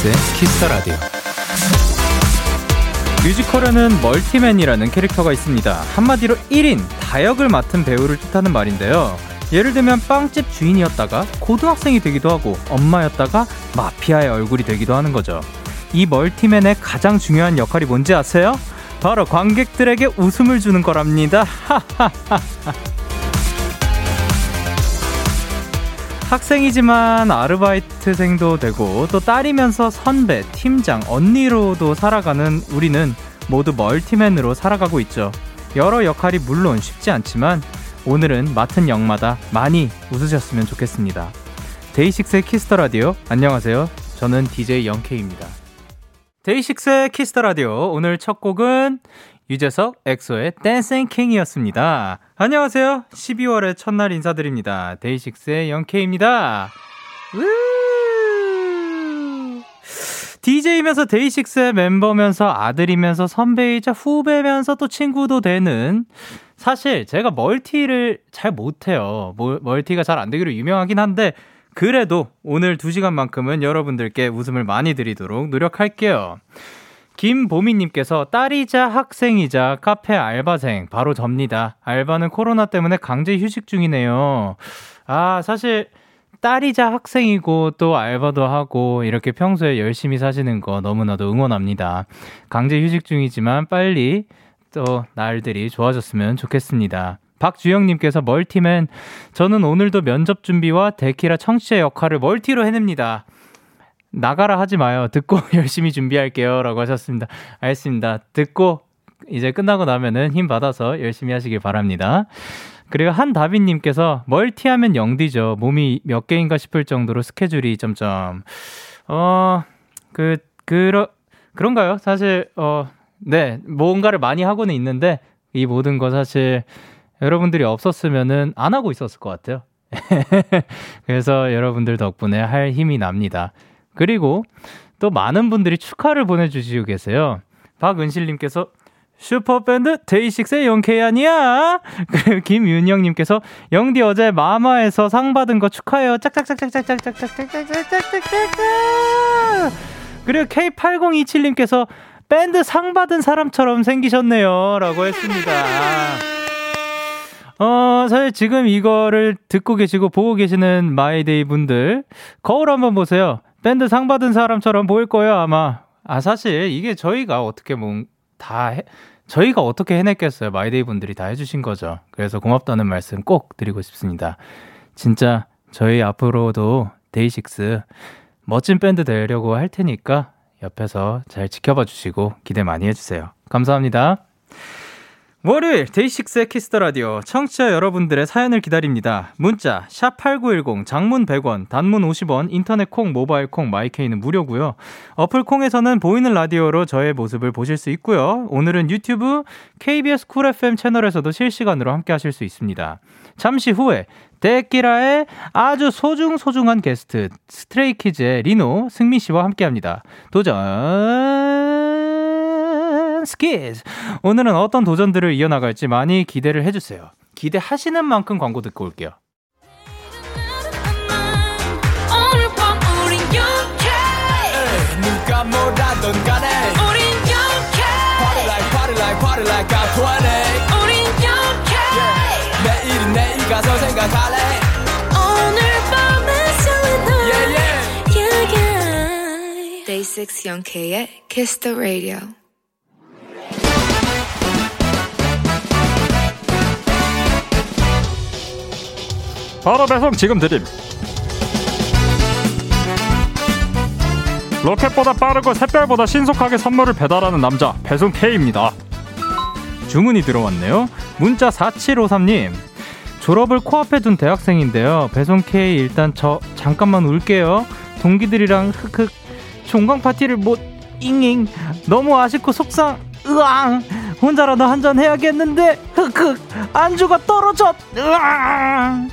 데이식스의 키스 더 라디오. 뮤지컬에는 multi-man이라는 캐릭터가 있습니다. 한마디로 1인 다역을 맡은 배우를 뜻하는 말인데요. 예를 들면 빵집 주인이었다가 고등학생이 되기도 하고 엄마였다가 마피아의 얼굴이 되기도 하는 거죠. 이 multi-man의 가장 중요한 역할이 뭔지 아세요? 바로 관객들에게 웃음을 주는 거랍니다. 학생이지만 아르바이트생도 되고 또 딸이면서 선배, 팀장, 언니로도 살아가는 우리는 모두 multi-man으로 살아가고 있죠. 여러 역할이 물론 쉽지 않지만 오늘은 맡은 역마다 많이 웃으셨으면 좋겠습니다. 데이식스의 키스 더 라디오 안녕하세요. 저는 DJ 영케이입니다. 데이식스의 키스 더 라디오 오늘 첫 곡은 유재석 엑소의 Dancing King이었습니다. 안녕하세요. 12월의 첫날 인사드립니다. 데이식스의 영케이입니다. DJ면서 데이식스의 멤버면서 아들이면서 선배이자 후배면서 또 친구도 되는 사실 제가 멀티를 잘 못해요. 멀티가 잘 안 되기로 유명하긴 한데 그래도 오늘 2시간만큼은 여러분들께 웃음을 많이 드리도록 노력할게요. 김보미님께서 딸이자 학생이자 카페 알바생 바로 접니다. 알바는 코로나 때문에 강제 휴직 중이네요. 아, 사실 딸이자 학생이고 또 알바도 하고 이렇게 평소에 열심히 사시는 거 너무나도 응원합니다. 강제 휴직 중이지만 빨리 또 날들이 좋아졌으면 좋겠습니다. 박주영님께서 멀티맨, 저는 오늘도 면접 준비와 데키라 청취자 역할을 멀티로 해냅니다. 나가라 하지 마요. 듣고 열심히 준비할게요. 라고 하셨습니다. 알겠습니다. 듣고 이제 끝나고 나면은 힘 받아서 열심히 하시길 바랍니다. 그리고 한다빈님께서 멀티하면 영디죠. 몸이 몇 개인가 싶을 정도로 스케줄이 점점 어 그 그러 그런가요? 사실 어 네 뭔가를 많이 하고는 있는데 이 모든 거 사실 여러분들이 없었으면은 안 하고 있었을 것 같아요. 그래서 여러분들 덕분에 할 힘이 납니다. 그리고 또 많은 분들이 축하를 보내주시고 계세요. 박은실님께서 슈퍼밴드 데이식스의 영케이 아니야? 김윤영님께서 영디 어제 마마에서 상 받은 거 축하해요. 짝짝짝짝짝짝짝짝짝짝짝짝짝짝짝 그리고 K8027님께서 밴드 상 받은 사람처럼 생기셨네요. 라고 했습니다. 어, 사실 지금 이거를 듣고 계시고 보고 계시는 마이데이 분들, 거울 한번 보세요. 밴드 상 받은 사람처럼 보일 거예요, 아마. 아, 사실 이게 저희가 어떻게 뭐, 다 해, 저희가 어떻게 해냈겠어요. 마이데이 분들이 다 해주신 거죠. 그래서 고맙다는 말씀 꼭 드리고 싶습니다. 진짜 저희 앞으로도 데이식스 멋진 밴드 되려고 할 테니까 옆에서 잘 지켜봐 주시고 기대 많이 해주세요. 감사합니다. 월요일 데이식스의 키스 더 라디오 청취자 여러분들의 사연을 기다립니다. 문자 샵 8910 장문 100원, 단문 50원, 인터넷 콩, 모바일 콩, 마이케이는 무료고요. 어플 콩에서는 보이는 라디오로 저의 모습을 보실 수 있고요. 오늘은 유튜브 KBS 쿨 FM 채널에서도 실시간으로 함께 하실 수 있습니다. 잠시 후에 데끼라의 아주 소중소중한 게스트 스트레이키즈의 리노 승민 씨와 함께 합니다. 도전 스키즈. 오늘은 어떤 도전들을 이어나갈지 많이 기대를 해주세요. 기대하시는 만큼 광고 듣고 올게요. 누가 뭐라던 간에 우린 영케 Party like party like party like I'm 20 우린 영케 yeah. 내일은 내일 가서 생각할래 오늘 밤에 yeah, yeah. yeah, yeah. Day 6 영케의 Kiss the Radio 바로 배송 지금 드림. 로켓보다 빠르고 샛별보다 신속하게 선물을 배달하는 남자 배송 K입니다. 주문이 들어왔네요. 문자 4753님. 졸업을 코앞에 둔 대학생인데요. 배송 K 일단 저 잠깐만 울게요. 동기들이랑 흑흑. 종강 파티를 못 잉잉. 너무 아쉽고 속상. 으앙. 혼자라도 한잔 해야겠는데 흑흑. 안주가 떨어졌. 으앙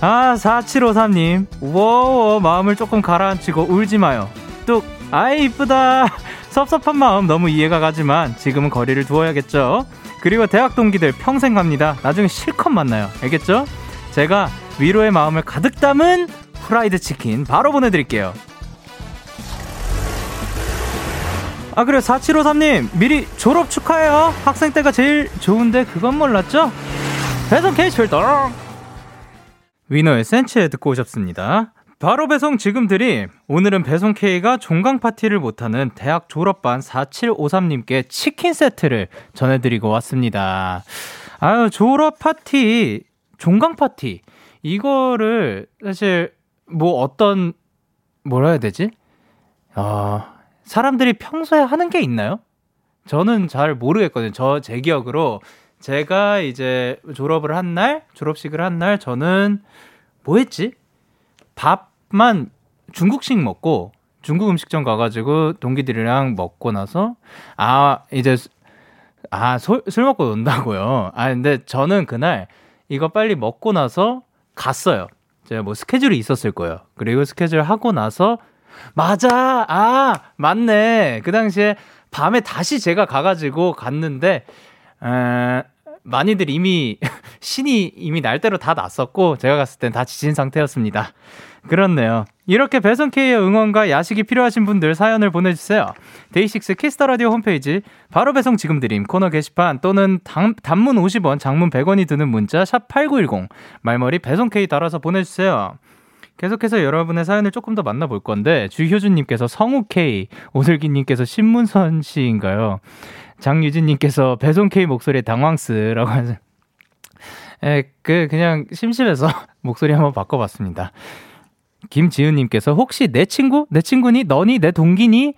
아, 4753님. 우와, 마음을 조금 가라앉히고 울지 마요. 뚝. 아이, 이쁘다. 섭섭한 마음 너무 이해가 가지만 지금은 거리를 두어야겠죠. 그리고 대학 동기들 평생 갑니다. 나중에 실컷 만나요. 알겠죠? 제가 위로의 마음을 가득 담은 후라이드 치킨 바로 보내드릴게요. 아 그래 4753님 미리 졸업 축하해요 학생 때가 제일 좋은데 그건 몰랐죠? 배송 케이스 필터 위너의 센치에 듣고 오셨습니다 바로 배송 지금 드림 오늘은 배송 K가 종강 파티를 못하는 대학 졸업반 4753님께 치킨 세트를 전해드리고 왔습니다 아유 졸업 파티 종강 파티 이거를 사실 뭐 어떤 뭐라 해야 되지? 아 사람들이 평소에 하는 게 있나요? 저는 잘 모르겠거든요. 저 제 기억으로 제가 이제 졸업을 한 날, 졸업식을 한 날 저는 뭐 했지? 밥만 중국식 먹고 중국 음식점 가가지고 동기들이랑 먹고 나서 아 이제 아술 술 먹고 논다고요. 아 근데 저는 그날 이거 빨리 먹고 나서 갔어요. 제가 뭐 스케줄이 있었을 거예요. 그리고 스케줄 하고 나서 맞아. 아, 맞네. 그 당시에 밤에 다시 제가 가가지고 갔는데, 에, 많이들 이미, 신이 이미 날대로 다 났었고, 제가 갔을 땐 다 지친 상태였습니다. 그렇네요. 이렇게 배송K의 응원과 야식이 필요하신 분들 사연을 보내주세요. 데이식스 키스 더 라디오 홈페이지 바로 배송 지금 드림 코너 게시판 또는 단, 단문 50원, 장문 100원이 드는 문자 샵 #8910 말머리 배송K 달아서 보내주세요. 계속해서 여러분의 사연을 조금 더 만나볼 건데 주효준님께서 성우 K, 오슬기님께서 신문선 씨인가요? 장유진님께서 배송 K 목소리에 당황스라고 하죠. 에, 그 그냥 심심해서 목소리 한번 바꿔봤습니다. 김지은님께서 혹시 내 친구? 내 친구니? 너니? 내 동기니?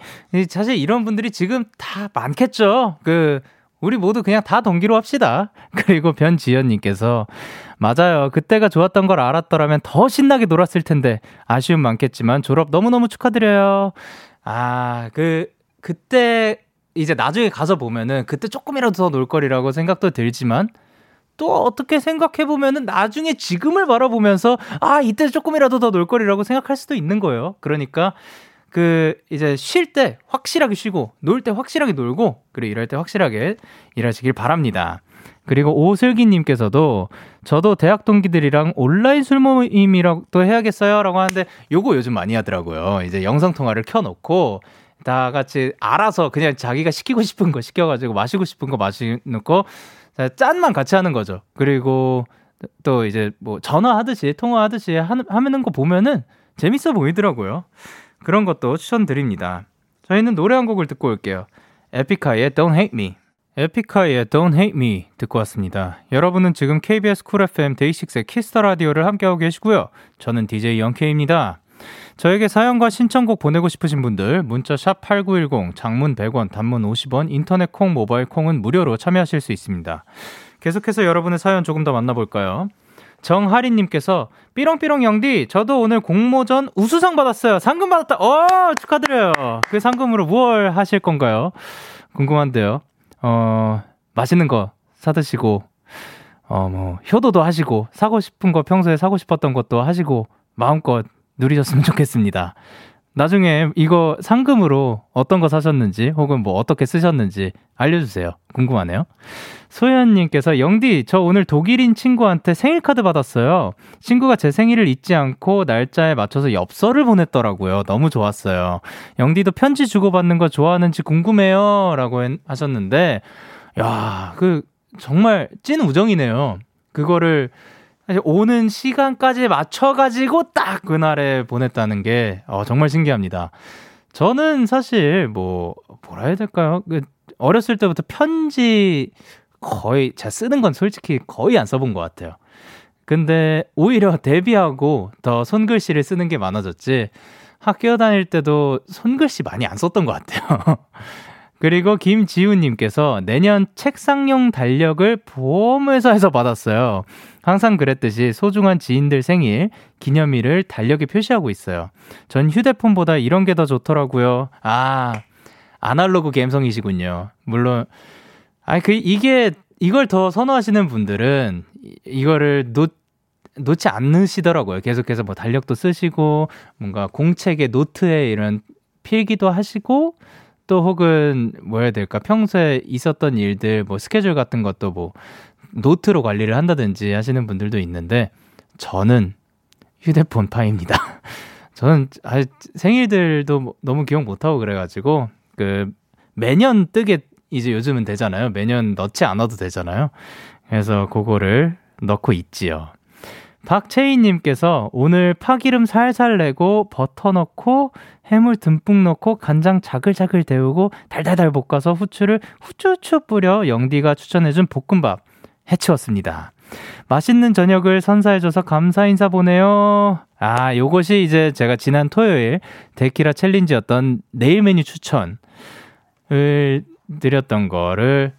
사실 이런 분들이 지금 다 많겠죠. 그 우리 모두 그냥 다 동기로 합시다. 그리고 변지연님께서 맞아요. 그때가 좋았던 걸 알았더라면 더 신나게 놀았을 텐데 아쉬움 많겠지만 졸업 너무너무 축하드려요. 아, 그 그때 이제 나중에 가서 보면은 그때 조금이라도 더 놀 거리라고 생각도 들지만 또 어떻게 생각해 보면은 나중에 지금을 바라보면서 아, 이때 조금이라도 더 놀 거리라고 생각할 수도 있는 거예요. 그러니까 그 이제 쉴 때 확실하게 쉬고 놀 때 확실하게 놀고 그리고 일할 때 확실하게 일하시길 바랍니다. 그리고 오슬기님께서도 저도 대학 동기들이랑 온라인 술 모임이라도 해야겠어요라고 하는데 요거 요즘 많이 하더라고요. 이제 영상 통화를 켜놓고 다 같이 알아서 그냥 자기가 시키고 싶은 거 시켜가지고 마시고 싶은 거 마시놓고 짠만 같이 하는 거죠. 그리고 또 이제 뭐 전화하듯이 통화하듯이 하는 거 보면은 재밌어 보이더라고요. 그런 것도 추천드립니다. 저희는 노래 한 곡을 듣고 올게요. 에픽하이의 Don't Hate Me. 에픽하이의 Don't Hate Me 듣고 왔습니다. 여러분은 지금 KBS 쿨 FM 데이식스의 키스 더 라디오를 함께하고 계시고요. 저는 DJ 영케입니다. 저에게 사연과 신청곡 보내고 싶으신 분들 문자 샵 8910 장문 100원 단문 50원 인터넷 콩 모바일 콩은 무료로 참여하실 수 있습니다. 계속해서 여러분의 사연 조금 더 만나볼까요? 정하리님께서 삐롱삐롱 영디 저도 오늘 공모전 우수상 받았어요. 상금 받았다. 어 축하드려요. 그 상금으로 무얼 하실 건가요? 궁금한데요. 어 맛있는 거 사드시고 어 뭐 효도도 하시고 사고 싶은 거 평소에 사고 싶었던 것도 하시고 마음껏 누리셨으면 좋겠습니다 나중에 이거 상금으로 어떤 거 사셨는지 혹은 뭐 어떻게 쓰셨는지 알려주세요. 궁금하네요. 소연님께서 영디 저 오늘 독일인 친구한테 생일 카드 받았어요. 친구가 제 생일을 잊지 않고 날짜에 맞춰서 엽서를 보냈더라고요. 너무 좋았어요. 영디도 편지 주고받는 거 좋아하는지 궁금해요 라고 하셨는데 야 그 정말 찐 우정이네요. 그거를 사실 오는 시간까지 맞춰가지고 딱 그날에 보냈다는 게 어, 정말 신기합니다. 저는 사실 뭐 뭐라 해야 될까요? 그 어렸을 때부터 편지 거의 제가 쓰는 건 솔직히 거의 안 써본 것 같아요. 근데 오히려 데뷔하고 더 손글씨를 쓰는 게 많아졌지 학교 다닐 때도 손글씨 많이 안 썼던 것 같아요. 그리고 김지훈님께서 내년 책상용 달력을 보험회사에서 받았어요. 항상 그랬듯이 소중한 지인들 생일, 기념일을 달력에 표시하고 있어요. 전 휴대폰보다 이런 게 더 좋더라고요. 아, 아날로그 감성이시군요. 물론, 아, 그, 이게, 이걸 더 선호하시는 분들은 이거를 놓, 놓지 않으시더라고요. 계속해서 뭐 달력도 쓰시고, 뭔가 공책에 노트에 이런 필기도 하시고, 또 혹은 뭐 해야 될까 평소에 있었던 일들 뭐 스케줄 같은 것도 뭐 노트로 관리를 한다든지 하시는 분들도 있는데 저는 휴대폰 파입니다. 저는 생일들도 뭐 너무 기억 못하고 그래가지고 그 매년 뜨게 이제 요즘은 되잖아요. 매년 넣지 않아도 되잖아요. 그래서 그거를 넣고 있지요. 박채희님께서 오늘 파기름 살살 내고 버터 넣고 해물 듬뿍 넣고 간장 자글자글 데우고 달달달 볶아서 후추를 후추추 뿌려 영디가 추천해준 볶음밥 해치웠습니다. 맛있는 저녁을 선사해줘서 감사 인사 보내요. 아, 요것이 이제 제가 지난 토요일 데키라 챌린지였던 내일 메뉴 추천을 드렸던 거를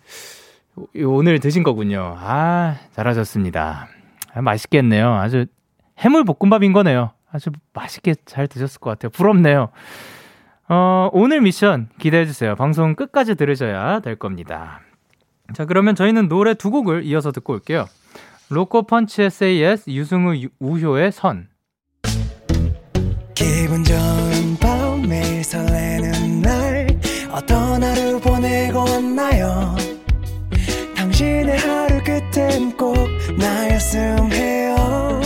오늘 드신 거군요. 아, 잘하셨습니다. 아, 맛있겠네요. 아주 해물 볶음밥인 거네요. 아주 맛있게 잘 드셨을 것 같아요. 부럽네요. 어, 오늘 미션 기대해 주세요. 방송 끝까지 들으셔야 될 겁니다. 자, 그러면 저희는 노래 두 곡을 이어서 듣고 올게요. 로코 펀치 SAS 유승우 우효의 선. 기분 좋은 밤 매일 설레는 날 어떤 끝엔 꼭 나였음 해요.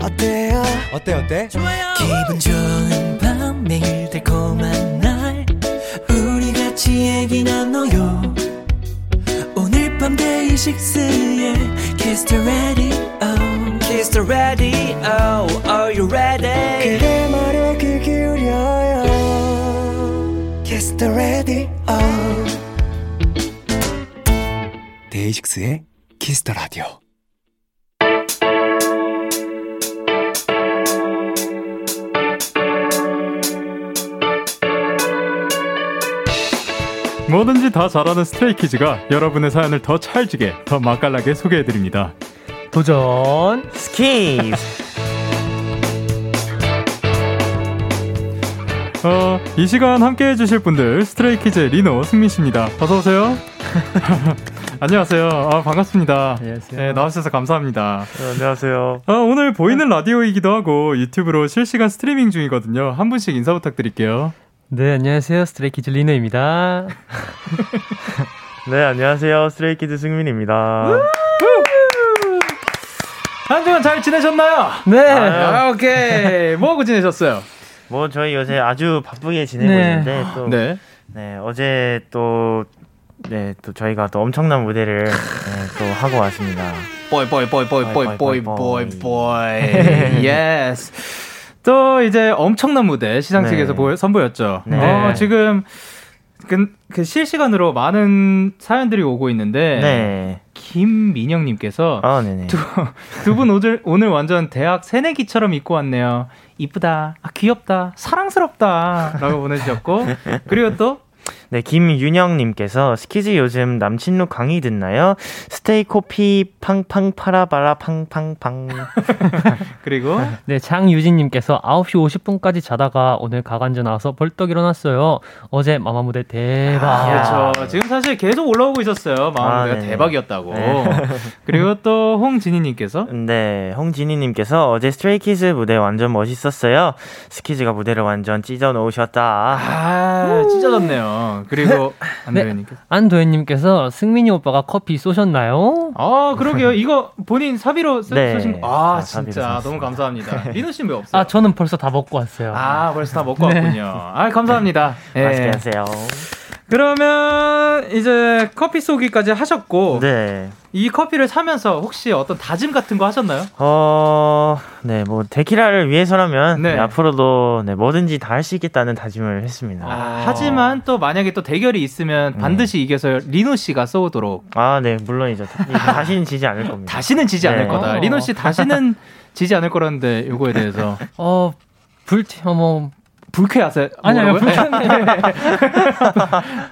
어때요? 어때 어때? 좋아요. 기분 좋은 밤 매일 달콤한 날 우리 같이 얘기 나눠요. 오늘 밤 데이식스의 Kiss the Radio Kiss the Radio Are you ready? 그대 말에 귀 기울여요 Kiss the Radio 데이식스의 The Radio 뭐든지 다 잘하는 스트레이키즈가 여러분의 사연을 더 찰지게, 더 맛깔나게 소개해드립니다. 도전 스키즈! 어, 이 시간 함께 해주실 분들, 스트레이키즈의 리노, 승민 씨입니다. 어서 오세요. 안녕하세요. 아, 반갑습니다. 안녕하세요. 네, 나와주셔서 감사합니다. 네, 안녕하세요. 어, 오늘 보이는 라디오이기도 하고 유튜브로 실시간 스트리밍 중이거든요. 한 분씩 인사 부탁드릴게요. 네, 안녕하세요. 스트레이키즈 리노입니다. 네, 안녕하세요. 스트레이키즈 승민입니다. 한 주간 잘 지내셨나요? 네. 아, 오케이. 뭐하고 지내셨어요? 뭐 저희 요새 아주 바쁘게 지내고 네. 있는데 또 네. 네, 어제 또 네, 또 저희가 또 엄청난 무대를 네, 또 하고 왔습니다. 보이 보이 보이 보이 보이 보이 보이 보이. Yes. 또 이제 엄청난 무대 시상식에서 네. 보, 선보였죠. 네. 어, 지금 그, 그, 실시간으로 많은 사연들이 오고 있는데 네. 김민영님께서 아, 두분 오늘 오늘 완전 대학 새내기처럼 입고 왔네요. 이쁘다, 아, 귀엽다, 사랑스럽다라고 보내주셨고 그리고 또 네, 김윤영님께서 스키즈 요즘 남친룩 강의 듣나요? 스테이 코피 팡팡 파라바라 팡팡팡. 그리고 네, 장유진님께서 9시 50분까지 자다가 오늘 가관제 나와서 벌떡 일어났어요. 어제 마마 무대 대박. 아, 그렇죠. 지금 사실 계속 올라오고 있었어요. 마마 무대가 아, 대박이었다고. 네. 그리고 또 홍진희님께서 네, 홍진희님께서 어제 스트레이키즈 무대 완전 멋있었어요. 스키즈가 무대를 완전 찢어 놓으셨다. 아, 찢어졌네요. 그리고 안도현님께서 네, 안도현님께서 승민이 오빠가 커피 쏘셨나요? 아 그러게요. 이거 본인 사비로 쓰, 네. 신 거. 아, 아 진짜 너무 감사합니다. 민우 씨는 왜 없어요? 아 저는 벌써 다 먹고 왔어요. 아 벌써 다 먹고 네. 왔군요. 아 감사합니다. 네. 맛있게 하세요. 그러면 이제 커피 쏘기까지 하셨고 네. 이 커피를 사면서 혹시 어떤 다짐 같은 거 하셨나요? 어, 네, 뭐 데키라를 위해서라면 네. 네, 앞으로도 네, 뭐든지 다 할 수 있겠다는 다짐을 했습니다. 아, 하지만 또 만약에 또 대결이 있으면 네. 반드시 이겨서 리노 씨가 쏘도록. 아, 네, 물론이죠. 다시는 지지 않을 겁니다. 다시는 지지 않을 네. 거다. 리노 씨 다시는 지지 않을 거라는데 이거에 대해서. 어, 불티, 어, 뭐 불쾌하세요? 아니요, 불쾌.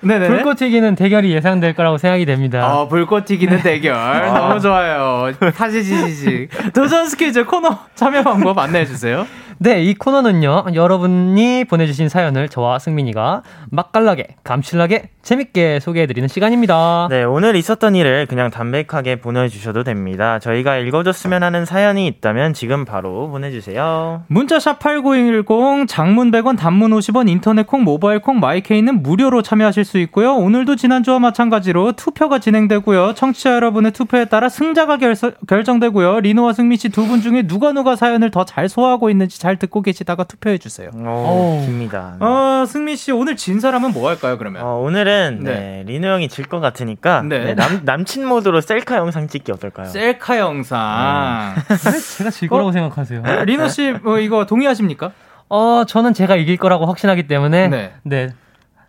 네네. 불꽃 튀기는 대결이 예상될 거라고 생각이 됩니다. 어, 불꽃 튀기는 네. 대결. 아. 너무 좋아요. 타지지지지. 도전 스퀴즈 코너 참여 방법 안내해 주세요. 네, 이 코너는요, 여러분이 보내주신 사연을 저와 승민이가 맛깔나게, 감칠나게, 재밌게 소개해드리는 시간입니다. 네, 오늘 있었던 일을 그냥 담백하게 보내주셔도 됩니다. 저희가 읽어줬으면 하는 사연이 있다면 지금 바로 보내주세요. 문자샵 8910, 장문 100원, 단문 50원, 인터넷 콩, 모바일 콩, 마이케이는 무료로 참여하실 수 있고요. 오늘도 지난주와 마찬가지로 투표가 진행되고요. 청취자 여러분의 투표에 따라 승자가 결, 결정되고요. 리노와 승민 씨 두 분 중에 누가 누가 사연을 더 잘 소화하고 있는지 잘잘 듣고 계시다가 투표해 주세요. 오, 깁니다. 네. 어, 승민 씨 오늘 진 사람은 뭐 할까요, 그러면? 어, 오늘은 네. 네, 리노 형이 질 것 같으니까 네. 네. 남 남친 모드로 셀카 영상 찍기 어떨까요? 셀카 영상. 네. 제가 질 거라고 어? 생각하세요? 리노 씨 뭐 이거 동의하십니까? 어, 저는 제가 이길 거라고 확신하기 때문에 네. 네.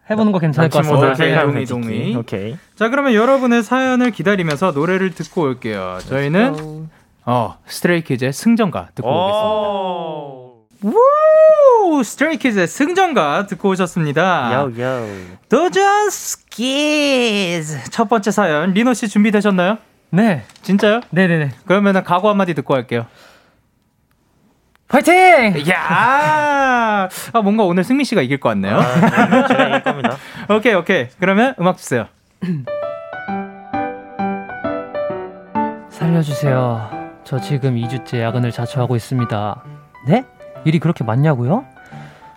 해보는 거 괜찮을 것 같습니다. 네, 동의, 동의. 오케이. 자, 그러면 여러분의 사연을 기다리면서 노래를 듣고 올게요. 저희는 어, 스트레이키즈의 승전가 듣고 오겠습니다. 우! 스트레이키즈의 승전가 듣고 오셨습니다. 요요. 도전 스키즈. 첫 번째 사연 리노 씨 준비되셨나요? 네. 진짜요? 네네네. 그러면 각오 한마디 듣고 할게요. 파이팅! 야! 아, 뭔가 오늘 승민 씨가 이길 것 같네요. 아, 제가 이길 겁니다. 오케이, 오케이. 그러면 음악 주세요. 살려주세요. 저 지금 2주째 야근을 자초하고 있습니다. 네? 일이 그렇게 많냐고요?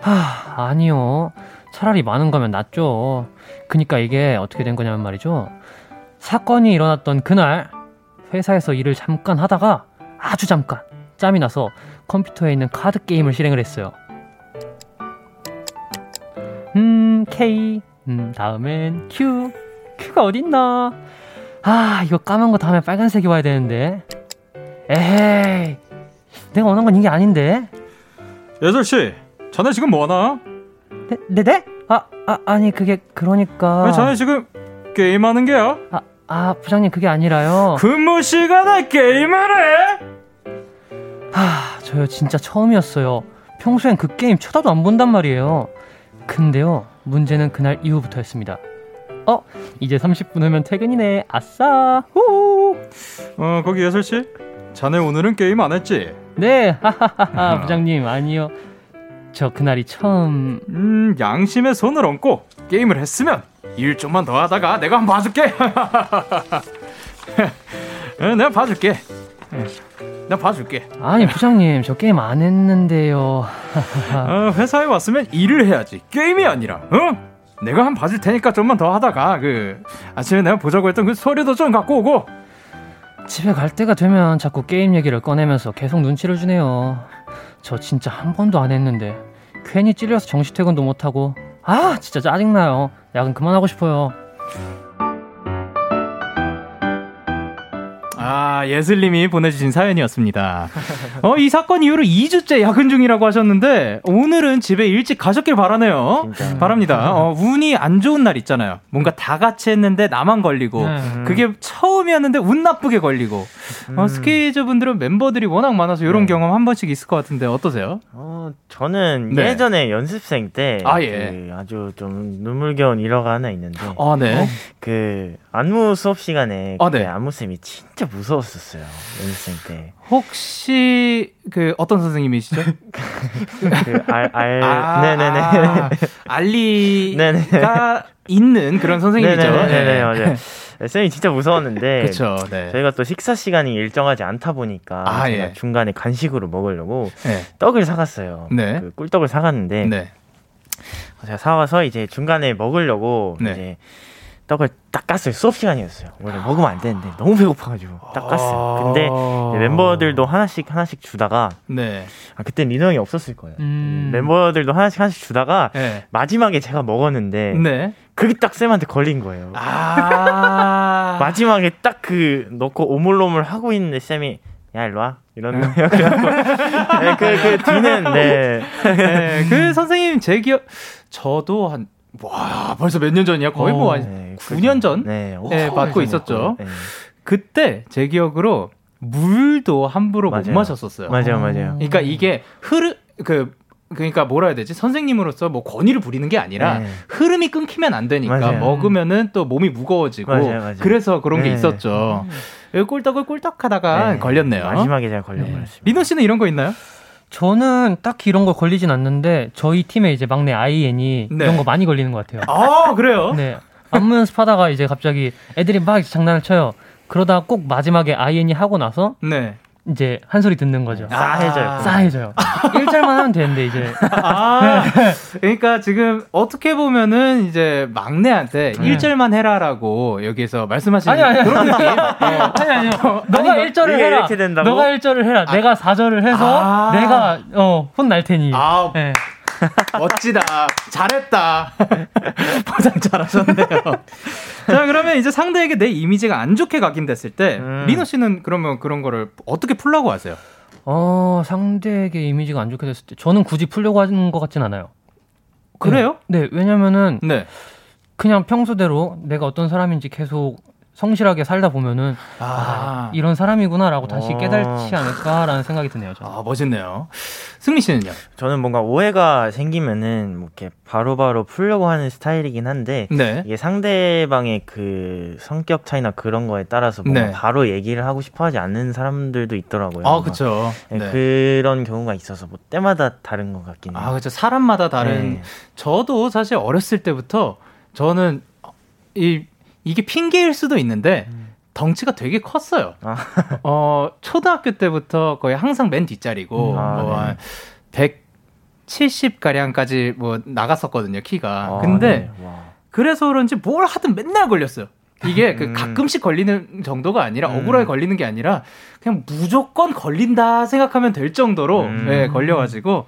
하, 아니요. 차라리 많은 거면 낫죠. 그니까 이게 어떻게 된 거냐면 말이죠. 사건이 일어났던 그날 회사에서 일을 잠깐 하다가 아주 잠깐 짬이 나서 컴퓨터에 있는 카드 게임을 실행을 했어요. 음, K. 음, 다음엔 Q. Q가 어딨나? 아, 이거 까만 거 다음에 빨간색이 와야 되는데. 에헤이. 내가 원한 건 이게 아닌데. 예솔씨, 자네 지금 뭐하나? 네, 네, 네? 아, 아, 아니, 그게, 그러니까. 왜 자네 지금 게임하는 게야? 아, 아, 부장님, 그게 아니라요. 근무 시간에 게임을 해? 하, 저요, 진짜 처음이었어요. 평소엔 그 게임 쳐다도 안 본단 말이에요. 근데요, 문제는 그날 이후부터였습니다. 어, 이제 30분 후면 퇴근이네. 아싸! 후! 어, 거기 예솔씨? 자네 오늘은 게임 안 했지? 네, 하하하, 부장님, 아니요. 저 그날이 처음. 음, 양심의 손을 얹고 게임을 했으면 일 좀만 더 하다가 내가 한번 봐줄게. 내가 봐줄게. 내가 봐줄게. 아니, 부장님, 저 게임 안 했는데요. 어, 회사에 왔으면 일을 해야지. 게임이 아니라, 어? 내가 한 번 봐줄 테니까 좀만 더 하다가, 그, 아침에 내가 보자고 했던 그 서류도 좀 갖고 오고, 집에 갈 때가 되면 자꾸 게임 얘기를 꺼내면서 계속 눈치를 주네요. 저 진짜 한 번도 안 했는데 괜히 찔려서 정시 퇴근도 못하고 아 진짜 짜증나요. 야근 그만하고 싶어요. 아, 예슬님이 보내주신 사연이었습니다. 어, 이 사건 이후로 2주째 야근 중이라고 하셨는데, 오늘은 집에 일찍 가셨길 바라네요. 진짜. 바랍니다. 어, 운이 안 좋은 날 있잖아요. 뭔가 다 같이 했는데 나만 걸리고, 네. 그게 처음이었는데 운 나쁘게 걸리고, 어, 음. 스케이저 분들은 멤버들이 워낙 많아서 이런 네. 경험 한 번씩 있을 것 같은데, 어떠세요? 어, 저는 네. 예전에 연습생 때, 아, 예. 그 아주 좀 눈물겨운 일화가 하나 있는데, 아, 네. 그, 안무 수업 시간에, 아, 네. 안무쌤이 진짜 무서웠었어요. 연습생 때. 혹시 그 어떤 선생님이시죠? 그 알, 알, 아, 네네네. 아, 알리가 네네. 있는 그런 선생님이죠. 네네 네, 네. 맞아요. 네, 쌤이 진짜 무서웠는데 그쵸, 네. 저희가 또 식사 시간이 일정하지 않다 보니까 아, 예. 중간에 간식으로 먹으려고 네. 떡을 사갔어요. 네. 그 꿀떡을 사갔는데 네. 제가 사와서 이제 중간에 먹으려고 네. 이제 떡을 딱 깠어요. 수업 시간이었어요. 원래 먹으면 안 되는데 너무 배고파가지고 딱 깠어요. 근데 멤버들도 하나씩 하나씩 주다가 네. 아 그때 민호 형이 없었을 거예요. 음. 멤버들도 하나씩 하나씩 주다가 네. 마지막에 제가 먹었는데 네. 그게 딱 쌤한테 걸린 거예요. 아~ 마지막에 딱 그 넣고 오물오물 하고 있는데 쌤이 야 일로 와 이런 거예요. 네, 그, 그 뒤는 네. 네. 그 선생님 제 기억 저도 한 와 벌써 몇 년 전이야? 거의 뭐 어, 네, 9년 전? 네, 네 받고 있었죠. 네. 그때 제 기억으로 물도 함부로 맞아요. 못 마셨었어요. 맞아요, 맞아요. 그러니까 이게 흐르 그 그러니까 뭐라 해야 되지? 선생님으로서 뭐 권위를 부리는 게 아니라 네. 흐름이 끊기면 안 되니까 맞아요. 먹으면은 또 몸이 무거워지고 맞아요, 맞아요. 그래서 그런 네. 게 있었죠. 음. 꿀떡을 꿀떡하다가 네. 걸렸네요. 마지막에 제가 걸려버렸습니다. 네. 민호 씨는 이런 거 있나요? 저는 딱히 이런 거 걸리진 않는데 저희 팀에 이제 막내 아이엔이 네. 이런 거 많이 걸리는 것 같아요. 아 그래요? 네. 안무 연습하다가 이제 갑자기 애들이 막 장난을 쳐요. 그러다 꼭 마지막에 아이엔이 하고 나서 네. 이제 한 소리 듣는 거죠. 싸해져요. 아~ 싸해져요. 1절만 하면 되는데 이제. 아, 그러니까 지금 어떻게 보면은 이제 막내한테 네. 1절만 해라라고 여기서 말씀하시는 아니, 아니, 그런 느낌. 어. 아니 아니요. 너가 아니, 1절을 해라. 이렇게 된다고? 너가 1절을 해라. 아. 내가 4절을 해서 아~ 내가 어, 혼날 테니. 아, 네. 멋지다. 잘했다. 포장 잘하셨네요. 자, 그러면 이제 상대에게 내 이미지가 안 좋게 각인됐을 때, 음. 리노 씨는 그러면 그런 거를 어떻게 풀라고 하세요? 어, 상대에게 이미지가 안 좋게 됐을 때, 저는 굳이 풀려고 하는 것 같진 않아요. 그래요? 네, 네 왜냐면은, 네. 그냥 평소대로 내가 어떤 사람인지 계속 성실하게 살다 보면은 아, 아 이런 사람이구나라고 다시 어. 깨닫지 않을까라는 생각이 드네요. 저는. 아 멋있네요. 승리 씨는요? 저는 뭔가 오해가 생기면은 뭐 이렇게 바로바로 바로 풀려고 하는 스타일이긴 한데 네. 이게 상대방의 그 성격 차이나 그런 거에 따라서 뭔가 네. 바로 얘기를 하고 싶어하지 않는 사람들도 있더라고요. 아 그렇죠. 네, 그런 경우가 있어서 뭐 때마다 다른 것 같긴 해요. 아 그렇죠. 사람마다 다른. 네. 저도 사실 어렸을 때부터 저는 이 이게 핑계일 수도 있는데 음. 덩치가 되게 컸어요. 아. 어, 초등학교 때부터 거의 항상 맨 뒷자리고 음. 아, 뭐 네. 170 가량까지 뭐 나갔었거든요, 키가. 아, 근데 네. 그래서 그런지 뭘 하든 맨날 걸렸어요. 이게 그 음. 가끔씩 걸리는 정도가 아니라 음. 억울하게 걸리는 게 아니라 그냥 무조건 걸린다 생각하면 될 정도로 음. 네, 걸려가지고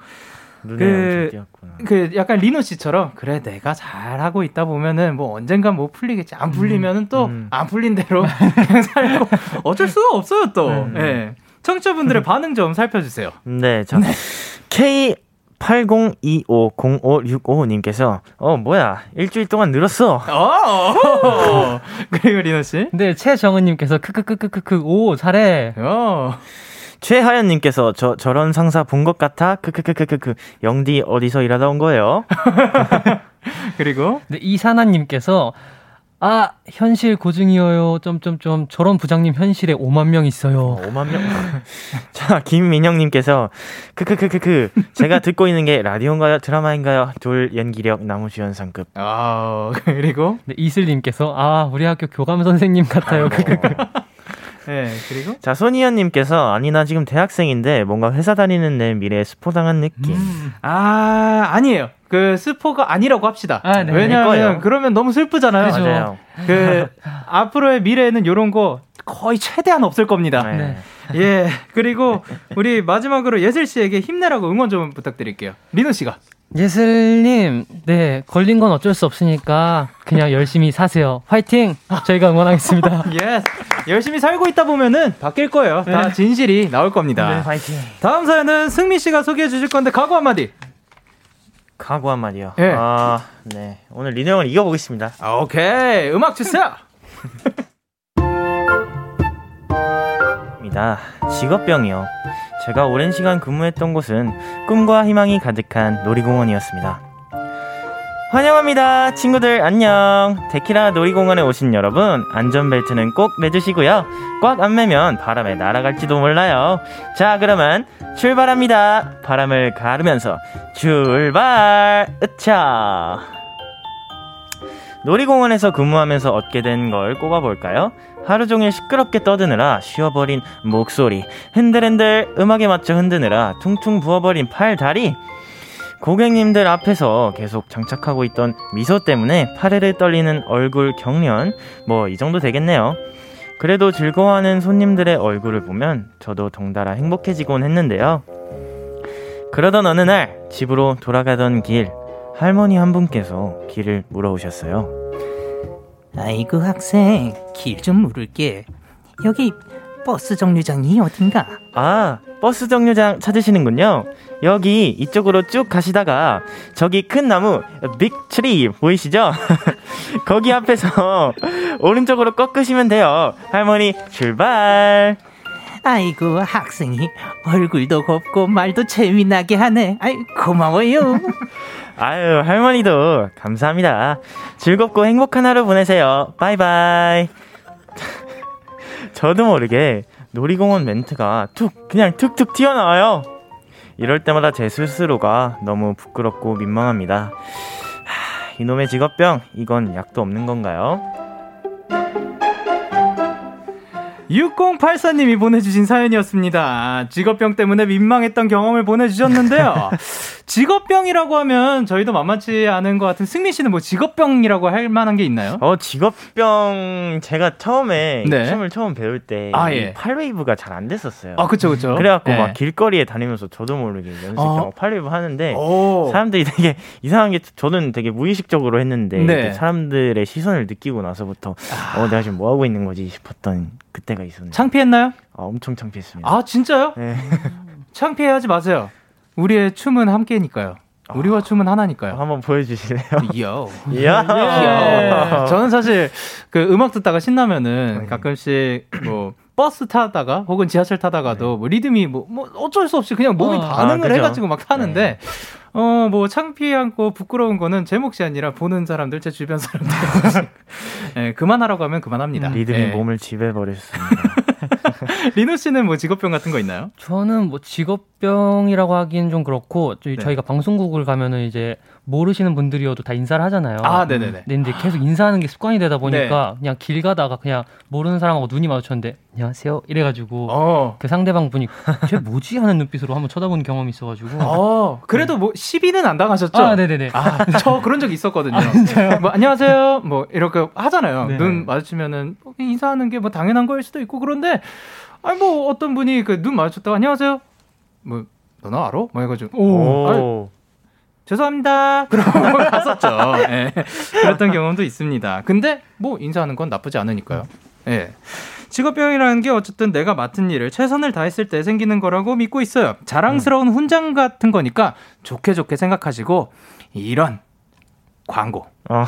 그, 그 약간 리노 씨처럼 그래 내가 잘 하고 있다 보면은 뭐 언젠간 뭐 풀리겠지 안 풀리면은 음, 또안 음. 풀린 대로 그냥 살고 어쩔 수가 없어요 또. 음. 예. 네. 청취자분들의 반응 좀 살펴주세요. 네, 자 네. K 80250565님께서 어 뭐야 일주일 동안 늘었어. 어. 그리고 리노 씨. 네 최정은님께서 크크크크크크 오 잘해. 어. 최하연님께서 저 저런 상사 본 것 같아 크크크크크크 영디 어디서 일하다 온 거예요? 그리고 네, 이사나님께서 아 현실 고증이어요. 점점점 저런 부장님 현실에 5만 명 있어요. 어, 5만 명. 자 김민영님께서 크크크크크 제가 듣고 있는 게 라디오인가요 드라마인가요? 둘 연기력 나무주연상급. 아 그리고 네, 이슬님께서 아 우리 학교 교감 선생님 같아요. 크크크. 네, 그리고? 자, 손희연님께서, 아니, 나 지금 대학생인데, 뭔가 회사 다니는 내 미래에 스포당한 느낌. 음. 아, 아니에요. 그, 스포가 아니라고 합시다. 아, 네. 왜냐면, 그러면 너무 슬프잖아요. 그죠. 맞아요. 그, 앞으로의 미래에는 요런 거 거의 최대한 없을 겁니다. 네. 네. 예, 그리고, 우리 마지막으로 예슬 씨에게 힘내라고 응원 좀 부탁드릴게요. 리노 씨가. 예슬님, 네, 걸린 건 어쩔 수 없으니까 그냥 열심히 사세요. 화이팅! 저희가 응원하겠습니다. 예. 열심히 살고 있다 보면은 바뀔 거예요. 네. 다 진실이 나올 겁니다. 네, 화이팅. 다음 사연은 승미 씨가 소개해 주실 건데 각오 한마디. 각오 한마디요? 네. 아, 네. 오늘 리노 형을 이겨보겠습니다. 아, 오케이. 음악 주세요! 입니다. 직업병이요. 제가 오랜 시간 근무했던 곳은 꿈과 희망이 가득한 놀이공원이었습니다. 환영합니다. 친구들 안녕. 데키라 놀이공원에 오신 여러분, 안전벨트는 꼭 매주시고요. 꽉 안 매면 바람에 날아갈지도 몰라요. 자, 그러면 출발합니다. 바람을 가르면서 출발! 으차! 놀이공원에서 근무하면서 얻게 된 걸 꼽아볼까요? 하루 종일 시끄럽게 떠드느라 쉬어버린 목소리, 흔들흔들 음악에 맞춰 흔드느라 퉁퉁 부어버린 팔, 다리, 고객님들 앞에서 계속 장착하고 있던 미소 때문에 파르르 떨리는 얼굴 경련, 뭐 이 정도 되겠네요. 그래도 즐거워하는 손님들의 얼굴을 보면 저도 덩달아 행복해지곤 했는데요. 그러던 어느 날 집으로 돌아가던 길, 할머니 한 분께서 길을 물어오셨어요. 아이고 학생. 길 좀 물을게. 여기 버스 정류장이 어딘가? 아 버스 정류장 찾으시는군요. 여기 이쪽으로 쭉 가시다가 저기 큰 나무 big tree 보이시죠? 거기 앞에서 오른쪽으로 꺾으시면 돼요. 할머니 출발 아이고 학생이 얼굴도 곱고 말도 재미나게 하네 아이 고마워요 아유, 할머니도 감사합니다. 즐겁고 행복한 하루 보내세요. 바이바이. 저도 모르게 놀이공원 멘트가 툭, 그냥 툭툭 튀어나와요. 이럴 때마다 제 스스로가 너무 부끄럽고 민망합니다. 하, 이놈의 직업병, 이건 약도 없는 건가요? 6084님이 보내주신 사연이었습니다. 직업병 때문에 민망했던 경험을 보내주셨는데요. 직업병이라고 하면 저희도 만만치 않은 것 같은 승민 씨는 뭐 직업병이라고 할 만한 게 있나요? 어, 직업병 제가 처음에 네. 춤을 처음 배울 때 아, 예. 팔웨이브가 잘 안 됐었어요. 아, 그쵸, 그쵸. 그래갖고 예. 막 길거리에 다니면서 저도 모르게 연습 어. 팔웨이브 하는데 오. 사람들이 되게 이상한 게 저는 되게 무의식적으로 했는데 네. 사람들의 시선을 느끼고 나서부터 아. 어, 내가 지금 뭐 하고 있는 거지 싶었던 그때가 있었는데. 창피했나요? 아, 엄청 창피했습니다. 아, 진짜요? 네. 창피해하지 마세요. 우리의 춤은 함께니까요. 우리와 춤은 하나니까요. 한번 보여주실래요? 요. 야. 저는 사실 그 음악 듣다가 신나면은 네. 가끔씩 뭐 버스 타다가 혹은 지하철 타다가도 네. 뭐 리듬이 뭐, 뭐 어쩔 수 없이 그냥 몸이 어, 반응을 아, 해가지고 막 타는데 네. 어 뭐 창피하고 부끄러운 거는 제 몫이 아니라 보는 사람들 제 주변 사람들 네, 그만하라고 하면 그만합니다. 리듬이 네. 몸을 지배버렸습니다. 리노 씨는 뭐 직업병 같은 거 있나요? 저는 뭐 직업병이라고 하기엔 좀 그렇고 저희, 네. 저희가 방송국을 가면은 이제 모르시는 분들이어도 다 인사를 하잖아요. 아, 네네네. 근데 이제 계속 인사하는 게 습관이 되다 보니까 네. 그냥 길 가다가 그냥 모르는 사람하고 눈이 마주쳤는데 안녕하세요 이래가지고 어. 그 상대방 분이 쟤 뭐지 하는 눈빛으로 한번 쳐다본 경험이 있어가지고. 어, 그래도 뭐 시비는 안 당하셨죠? 아, 네네네. 아, 저 그런 적 있었거든요. 아, 뭐 안녕하세요 뭐 이렇게 하잖아요. 네. 눈 마주치면은 뭐 인사하는 게 뭐 당연한 거일 수도 있고 그런데 아니 뭐 어떤 분이 그 눈 마주쳤다가 안녕하세요 뭐 너나 알아? 뭐 해가지고 오. 아니, 죄송합니다. 그러고 갔었죠. 예. 그랬던 경험도 있습니다. 근데 뭐 인사하는 건 나쁘지 않으니까요. 예. 직업병이라는 게 어쨌든 내가 맡은 일을 최선을 다했을 때 생기는 거라고 믿고 있어요. 자랑스러운 훈장 같은 거니까 좋게 좋게 생각하시고 이런 광고. 어.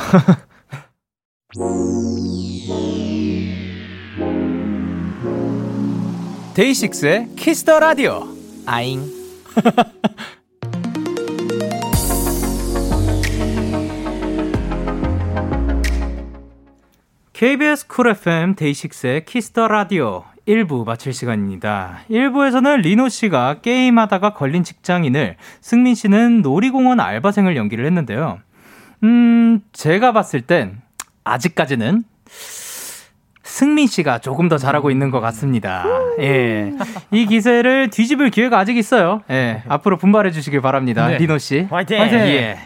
데이식스의 키스 더 라디오. 아잉. KBS 쿨 FM 데이식스의 키스 더 라디오 1부 마칠 시간입니다. 1부에서는 리노 씨가 게임하다가 걸린 직장인을 승민 씨는 놀이공원 알바생을 연기를 했는데요. 음, 제가 봤을 땐 아직까지는 승민 씨가 조금 더 잘하고 있는 것 같습니다. 예. 이 기세를 뒤집을 기회가 아직 있어요. 예. 앞으로 분발해 주시길 바랍니다. 네. 리노 씨. 화이팅! 화이팅! 예.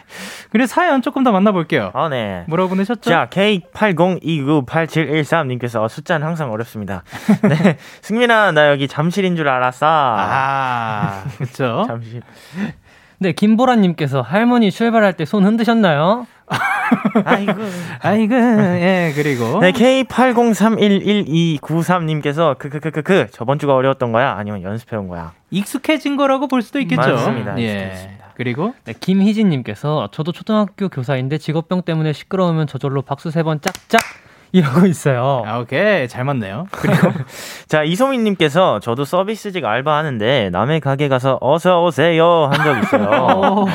그리고 사연 조금 더 만나볼게요. 아, 네. 뭐라고 보내셨죠? 자, K80298713님께서 숫자는 항상 어렵습니다. 네. 승민아, 나 여기 잠실인 줄 알았어. 아, 그쵸. 잠실. 네, 김보라님께서 할머니 출발할 때 손 흔드셨나요? 아이고. 아이고. 예, 그리고. 네, K80311293님께서 그, 그, 그, 그, 그, 저번 주가 어려웠던 거야? 아니면 연습해온 거야? 익숙해진 거라고 볼 수도 있겠죠. 맞습니다. 예. 그리고 네, 김희진님께서 저도 초등학교 교사인데 직업병 때문에 시끄러우면 저절로 박수 세 번 짝짝 이러고 있어요. 아, 오케이. 잘 맞네요. 그리고 자, 이소민 님께서 저도 서비스직 알바하는데 남의 가게 가서 어서 오세요 한 적 있어요. 어.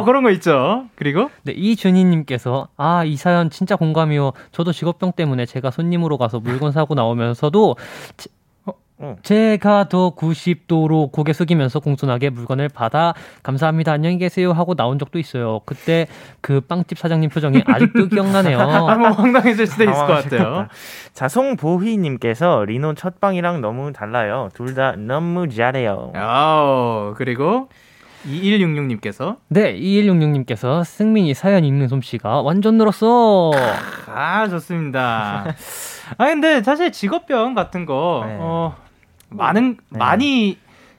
어. 그런 거 있죠. 그리고 네, 이준희 님께서 아, 이 사연 진짜 공감이요. 저도 직업병 때문에 제가 손님으로 가서 물건 사고 나오면서도 어. 제가 더 90도로 고개 숙이면서 공손하게 물건을 받아 감사합니다 안녕히 계세요 하고 나온 적도 있어요. 그때 그 빵집 사장님 표정이 아직도 기억나네요. 아뭐 황당했을 수도 있을 것 같아요. 자송보희님께서 리노 첫 방이랑 너무 달라요. 둘 다 너무 잘해요. 아 그리고 2166님께서 네 2166님께서 승민이 사연 읽는 솜씨가 완전 늘었어. 아 좋습니다. 아 근데 사실 직업병 같은 거 네. 어. 많은 네. 많이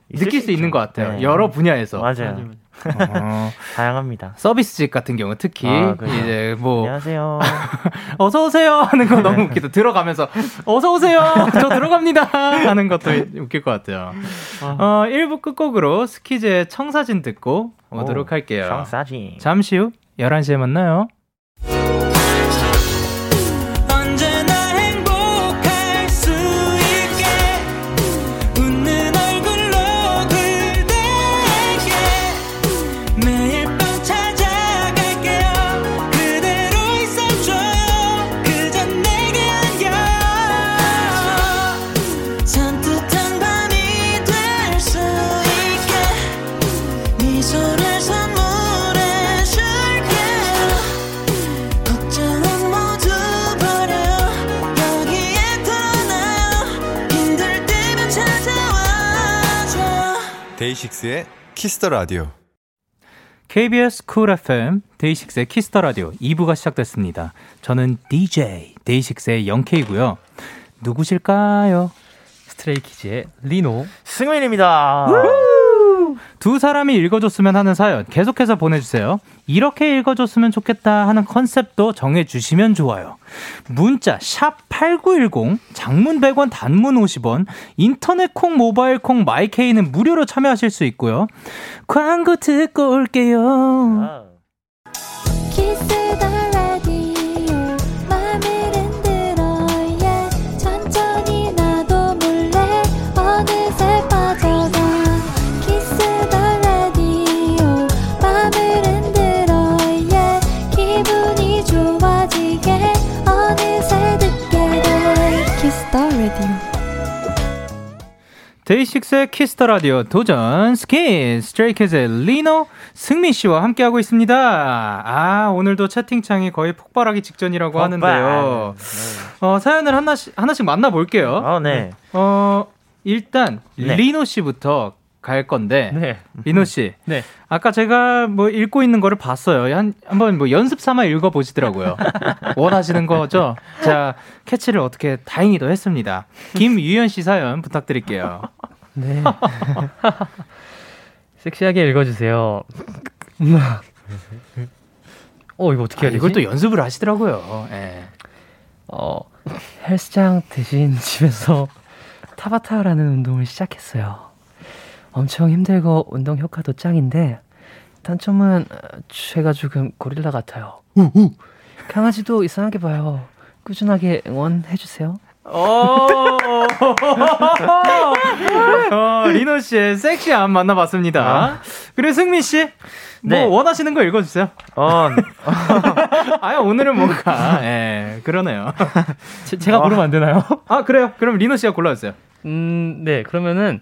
느낄 수, 수 있는 것 같아요. 네. 여러 분야에서. 맞아요. 어, 다양합니다. 서비스직 같은 경우 특히 아, 이제 뭐 안녕하세요. 어서 오세요 하는 거 너무 웃기다. 들어가면서 어서 오세요. 저 들어갑니다 하는 것도 웃길 것 같아요. 어, 1부 끝곡으로 스키즈의 청사진 듣고 오도록 할게요. 청사진. 잠시 후 11시에 만나요. 데이식스의 키스 더 라디오. KBS 쿨 FM 데이식스의 키스 더 라디오 2부가 시작됐습니다. 저는 DJ 데이식스의 영케이고요. 누구실까요? 스트레이키즈의 리노 승민입니다. 두 사람이 읽어줬으면 하는 사연 계속해서 보내주세요. 이렇게 읽어줬으면 좋겠다 하는 컨셉도 정해주시면 좋아요. 문자 샵8910 장문 100원 단문 50원 인터넷 콩 모바일 콩 마이케이는 무료로 참여하실 수 있고요. 광고 듣고 올게요. 아. 데이식스의 키스 더 라디오 도전 스키즈 스트레이키즈의 리노 승민 씨와 함께하고 있습니다. 아 오늘도 채팅창이 거의 폭발하기 직전이라고 폭발. 하는데요. 네. 어, 사연을 하나씩 하나씩 만나볼게요. 어, 네. 어 일단 네. 리노 씨부터 갈 건데 네. 리노 씨. 네. 아까 제가 뭐 읽고 있는 거를 봤어요. 한 한번 뭐 연습 삼아 읽어 보시더라고요. 원하시는 거죠? 자, 캐치를 어떻게 다행히도 했습니다. 김유현 씨 사연 부탁드릴게요. 네. 섹시하게 읽어주세요. 어, 이거 어떻게 해야 아, 되지? 이걸 또 연습을 하시더라고요. 네. 어, 헬스장 대신 집에서 타바타라는 운동을 시작했어요. 엄청 힘들고 운동 효과도 짱인데 단점은 제가 조금 고릴라 같아요. 우우. 강아지도 이상하게 봐요. 꾸준하게 응원해주세요. 어, 어 리노 씨의 섹시함 만나봤습니다. 아. 그리고 승민 씨, 뭐 네. 원하시는 거 읽어주세요. 어. 아유 오늘은 뭔가, 예, 그러네요. 제, 가 고르면 안 되나요? 아 그래요. 그럼 리노 씨가 골라주세요. 음, 네. 그러면은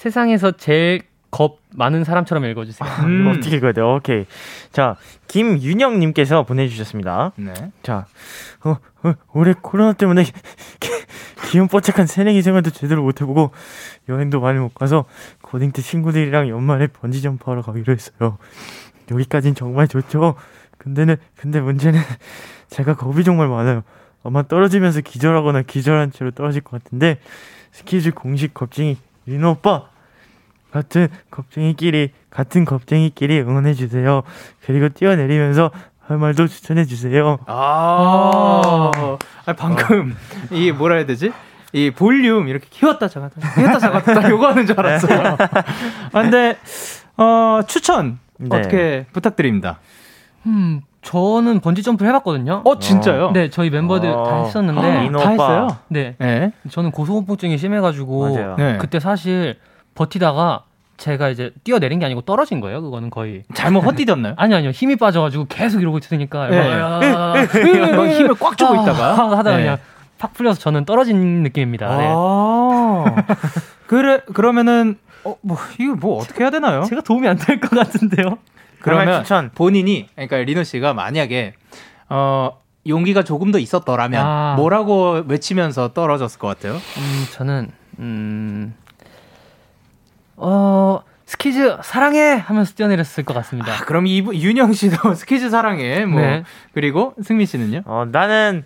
세상에서 제일 겁 많은 사람처럼 읽어주세요. 음. 어떻게 읽어야 돼요? 오케이. 자, 김윤영님께서 보내주셨습니다. 네. 자, 어, 어, 올해 코로나 때문에 기운 뽀짝한 새내기 생활도 제대로 못 해보고 여행도 많이 못 가서 고딩 때 친구들이랑 연말에 번지 점프하러 가기로 했어요. 여기까진 정말 좋죠. 근데는 근데 문제는 제가 겁이 정말 많아요. 아마 떨어지면서 기절하거나 기절한 채로 떨어질 것 같은데 스키즈 공식 겁쟁이 리노 오빠 같은 겁쟁이끼리 같은 겁쟁이끼리 응원해 주세요. 그리고 뛰어내리면서 할 말도 추천해 주세요. 아, 아 방금 어. 이 뭐라 해야 되지? 이 볼륨 이렇게 키웠다 작았다 키웠다 작았다 요거 하는 줄 알았어요. 아, 근데 어 추천 네. 어떻게 부탁드립니다. 음 저는 번지 점프를 해봤거든요. 어 진짜요? 네 저희 멤버들 어. 다 했었는데 아, 다 했어요. 네. 네. 저는 고소공포증이 심해가지고 네. 그때 사실 버티다가 제가 이제 뛰어내린 게 아니고 떨어진 거예요. 그거는 거의 잘못 헛디뎠나요? 아니 아니요 힘이 빠져가지고 계속 이러고 있으니까 네. 막 힘을 꽉 주고 아, 있다가 하다가 네. 그냥 팍 풀려서 저는 떨어진 느낌입니다. 네. 아~ 그래 그러면은 어, 뭐 이거 뭐 어떻게 해야 되나요? 제가 도움이 안 될 것 같은데요. 그러면 추천. 본인이 그러니까 리노 씨가 만약에 어 용기가 조금 더 있었더라면 아. 뭐라고 외치면서 떨어졌을 것 같아요? 음 저는 음 어, 스키즈 사랑해 하면서 뛰어내렸을 것 같습니다. 아, 그럼 이 윤영 씨도 스키즈 사랑해. 뭐 네. 그리고 승민 씨는요? 어, 나는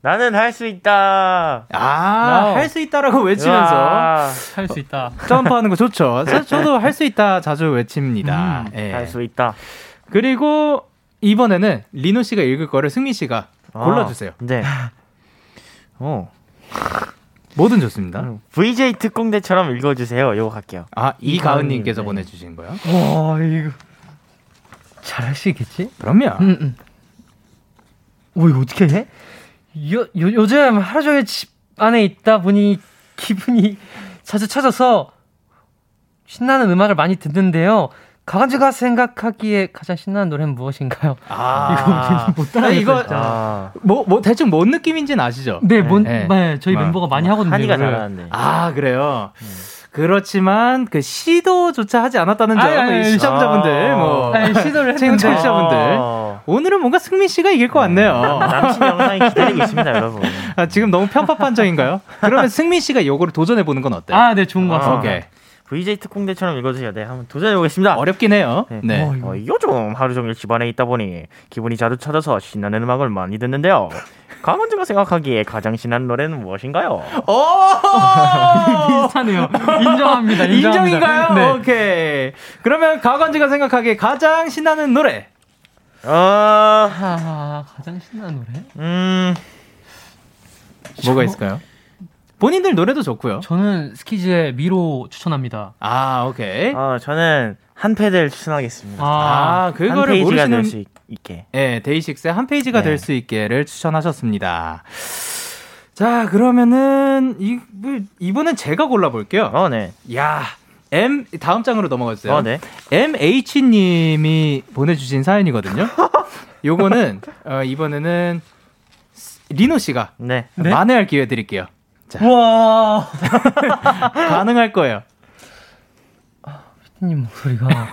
나는 할 수 있다. 아, 할 수 있다라고 외치면서 할 수 있다. 점프하는 거 좋죠. 저 도 할 수 있다 자주 외칩니다. 음, 예. 할수 있다. 그리고 이번에는 리노 씨가 읽을 거를 승민 씨가 아, 골라주세요. 네. 어. 뭐든 좋습니다. 음, VJ 특공대처럼 읽어주세요. 이거 갈게요. 아, 이가은님께서 네. 보내주신 거요? 와, 이거. 잘할 수 있겠지? 그럼요. 음, 음. 오, 이거 어떻게 해? 요, 요, 요즘 하루 종일 집 안에 있다 보니 기분이 자주 찾아서 신나는 음악을 많이 듣는데요. 강아지가 생각하기에 가장 신나는 노래는 무엇인가요? 아, 이거 못 따라 이거 아. 뭐, 뭐 대충 뭔 느낌인지는 아시죠? 네, 뭔, 네. 네. 저희 아. 멤버가 많이 하거든요. 한이가 잘하는데. 아, 그래요? 음. 그렇지만 그 시도조차 하지 않았다는 점, 시청자분들, 뭐 아니, 시도를 했는데 청취자분들 아. 오늘은 뭔가 승민 씨가 이길 것 같네요. 남친 영상이 기다리고 있습니다, 여러분. 아, 지금 너무 편파 판정인가요? 그러면 승민 씨가 요거를 도전해 보는 건 어때요? 아, 네, 좋은 것 같습니다. 오케이. VJ 특공대처럼 읽어주셔야 돼. 한번 도전해보겠습니다. 어렵긴 해요. 네. 네. 어, 요즘 하루 종일 집안에 있다 보니 기분이 자주 찾아서 신나는 음악을 많이 듣는데요. 강원주가 생각하기에 가장 신나는 노래는 무엇인가요? 오! 비슷하네요. 인정합니다. 인정합니다. 인정인가요? 네. 오케이. 그러면 강원주가 생각하기에 가장 신나는 노래. 어... 아, 가장 신나는 노래? 음. 뭐가 있을까요? 본인들 노래도 좋고요. 저는 스키즈의 미로 추천합니다. 아, 오케이. 어, 저는 한 패드를 추천하겠습니다. 아, 아 그거를 모르시는 수 있게. 네, 데이식스의 한 페이지가 네. 될수 있게를 추천하셨습니다. 자, 그러면은 이 뭐, 이번엔 제가 골라 볼게요. 어, 네. 야, M 다음 장으로 넘어가 주세요. 어, 네. MH 님이 보내 주신 사연이거든요. 요거는 어, 이번에는 리노 씨가 네. 만회할 기회 드릴게요. 자. 와 가능할 거예요. 아, 피디님 목소리가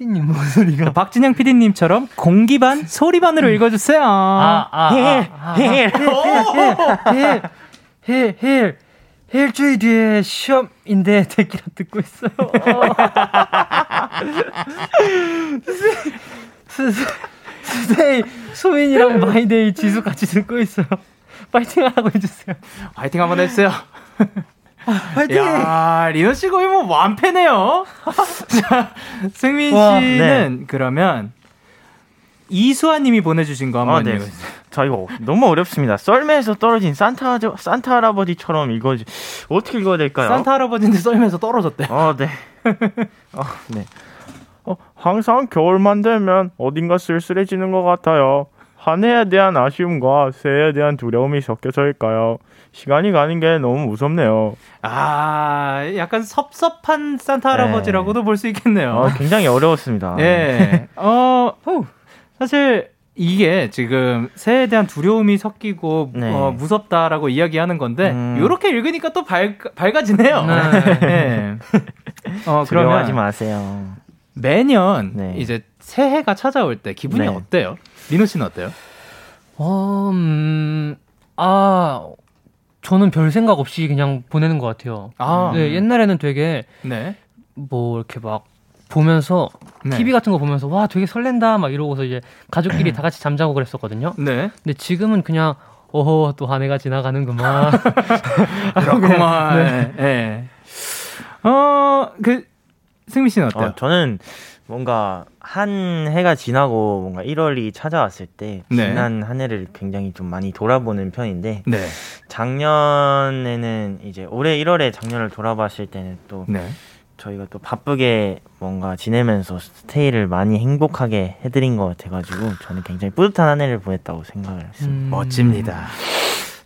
피디님 목소리가 박진영 피디님처럼 공기반 소리반으로 음. 읽어주세요. 아, 아, 힐힐힐힐힐힐 일주일 뒤에 시험인데 대기라 듣고 있어요. 스테이 소민이랑 마이데이 지수 같이 듣고 있어요. 파이팅 하라고 해주세요. 파이팅 한번 해주세요. 파이팅! 야, 리노 씨 거의 뭐 완패네요. 자, 승민 씨는 네. 그러면 이수아 님이 보내주신 거 한번 아, 네. 저 이거 너무 어렵습니다. 썰매에서 떨어진 산타 산타 할아버지처럼 읽어지 어떻게 읽어야 될까요? 산타 할아버지인데 썰매에서 떨어졌대. 어, 네. 어, 네. 어, 항상 겨울만 되면 어딘가 쓸쓸해지는 것 같아요. 한 해에 대한 아쉬움과 새해에 대한 두려움이 섞여서일까요? 시간이 가는 게 너무 무섭네요. 아, 약간 섭섭한 산타 할아버지라고도 네. 볼수 있겠네요. 어, 굉장히 어려웠습니다. 네. 어, 사실 이게 지금 새해에 대한 두려움이 섞이고 네. 어, 무섭다라고 이야기하는 건데 음. 이렇게 읽으니까 또 밝, 밝아지네요. 네. 네. 어, 그러면 하지 마세요. 매년 네. 이제 새해가 찾아올 때 기분이 네. 어때요? 리노 씨는 어때요? 어, 음, 아, 저는 별 생각 없이 그냥 보내는 것 같아요. 아. 네, 옛날에는 되게 네. 뭐 이렇게 막 보면서 네. TV 같은 거 보면서 와 되게 설렌다 막 이러고서 이제 가족끼리 다 같이 잠자고 그랬었거든요. 네. 근데 지금은 그냥 어허 또한 해가 지나가는구만. 그렇구만. 네. 네. 어 그 승민 씨는 어때요? 어, 저는 뭔가 한 해가 지나고 뭔가 1월이 찾아왔을 때 네. 지난 한 해를 굉장히 좀 많이 돌아보는 편인데 네. 작년에는 이제 올해 1월에 작년을 돌아봤을 때는 또 네. 저희가 또 바쁘게 뭔가 지내면서 스테이를 많이 행복하게 해드린 것 같아가지고 저는 굉장히 뿌듯한 한 해를 보냈다고 생각을 했습니다. 음... 멋집니다.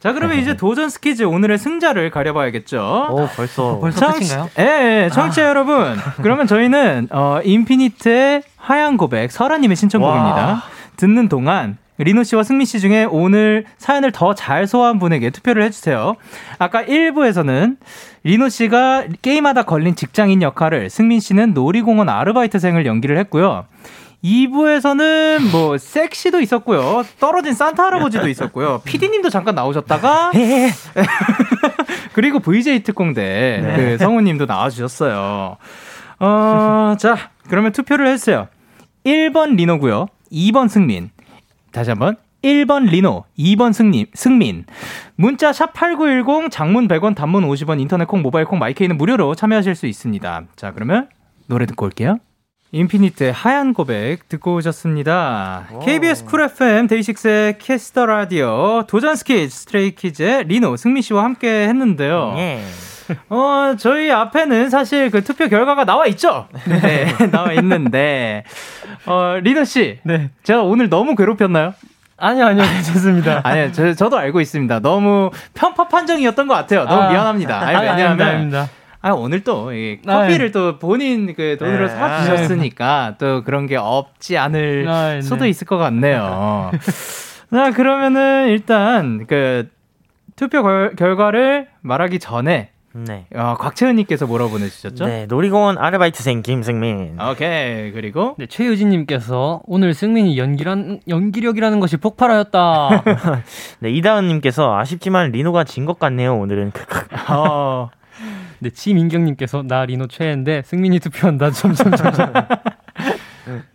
자, 그러면 이제 도전 스키즈 오늘의 승자를 가려봐야겠죠. 오, 벌써 벌써 끝인가요? 예, 예, 청취자 아. 여러분. 그러면 저희는 어 인피니트의 하얀 고백 설아님의 신청곡입니다. 와. 듣는 동안 리노 씨와 승민 씨 중에 오늘 사연을 더 잘 소화한 분에게 투표를 해주세요. 아까 1부에서는 리노 씨가 게임하다 걸린 직장인 역할을 승민 씨는 놀이공원 아르바이트생을 연기를 했고요. 2부에서는 뭐 섹시도 있었고요. 떨어진 산타 할아버지도 있었고요. PD님도 잠깐 나오셨다가 그리고 VJ 특공대 네. 그 성우님도 나와주셨어요. 어, 자 그러면 투표를 했어요. 1번 리노고요. 2번 승민. 다시 한번 1번 리노, 2번 승님, 승민. 문자 샵 8910 장문 100원 단문 50원 인터넷 콩 모바일 콩 마이케이는 무료로 참여하실 수 있습니다. 자, 그러면 노래 듣고 올게요. 인피니트의 하얀 고백 듣고 오셨습니다. 오. KBS 쿨 FM 데이식스의 키스 더 라디오 도전 스키즈 스트레이키즈의 리노 승민 씨와 함께 했는데요. 예. 어, 저희 앞에는 사실 그 투표 결과가 나와 있죠? 네, 나와 있는데, 어, 리노 씨. 네. 제가 오늘 너무 괴롭혔나요? 아니요, 아니요, 괜찮습니다. 아니요, 저, 저도 알고 있습니다. 너무 편파 판정이었던 것 같아요. 너무 아, 미안합니다. 아니, 왜냐하면. 아닙니다, 아닙니다. 아, 오늘 또, 이 커피를 아, 네. 또 본인 그 돈으로 네. 사주셨으니까 또 그런 게 없지 않을 아, 네. 수도 있을 것 같네요. 자, 그러면은 일단 그 투표 결, 결과를 말하기 전에 네. 어, 곽채은님께서 뭐라고 보내주셨죠? 네, 놀이공원 아르바이트생 김승민. 오케이, 그리고 네, 최유진님께서 오늘 승민이 연기란 연기력이라는 것이 폭발하였다. 네, 이다은님께서 아쉽지만 리노가 진 것 같네요. 오늘은. 어, 네, 지민경님께서 나 리노 최애인데 승민이 투표한다. 점점 점점.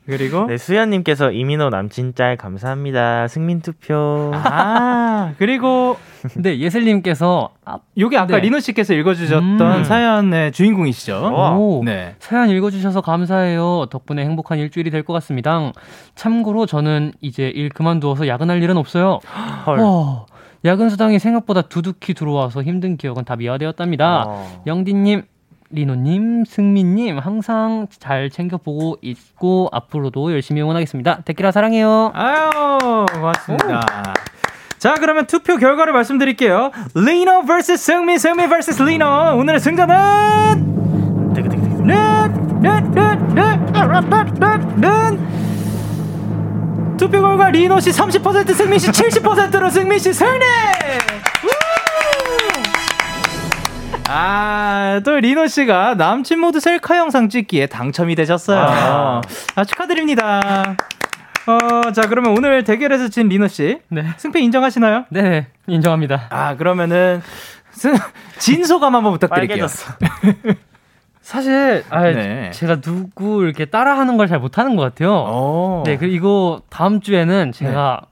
그리고 네, 수연님께서 이민호 남친 짤 감사합니다. 승민 투표. 아 그리고 네 예슬님께서 아, 요게 아까 네. 리노 씨께서 읽어주셨던 음. 사연의 주인공이시죠. 오, 네 사연 읽어주셔서 감사해요. 덕분에 행복한 일주일이 될 것 같습니다. 참고로 저는 이제 일 그만두어서 야근할 일은 없어요. 헐. 어, 야근 수당이 생각보다 두둑히 들어와서 힘든 기억은 다 미화되었답니다. 어. 영디님 리노님, 승민님 항상 잘 챙겨보고 있고 앞으로도 열심히 응원하겠습니다. 데키라 사랑해요. 아유 고맙습니다. 오. 자 그러면 투표 결과를 말씀드릴게요. 리노 vs 승민, 승민 vs 리노. 오늘의 승자는 투표 결과 리노 씨 30%, 승민 씨 70%로 승민 씨 승리. 아, 또 리노 씨가 남친 모드 셀카 영상 찍기에 당첨이 되셨어요. 아, 아 축하드립니다. 어, 자, 그러면 오늘 대결에서 진 리노 씨. 네. 승패 인정하시나요? 네, 인정합니다. 아, 그러면은 승, 진 소감 한번 부탁드릴게요. 사실 아 네. 제가 누구 이렇게 따라하는 걸 잘 못하는 것 같아요. 오. 네 그리고 다음 주에는 제가 네.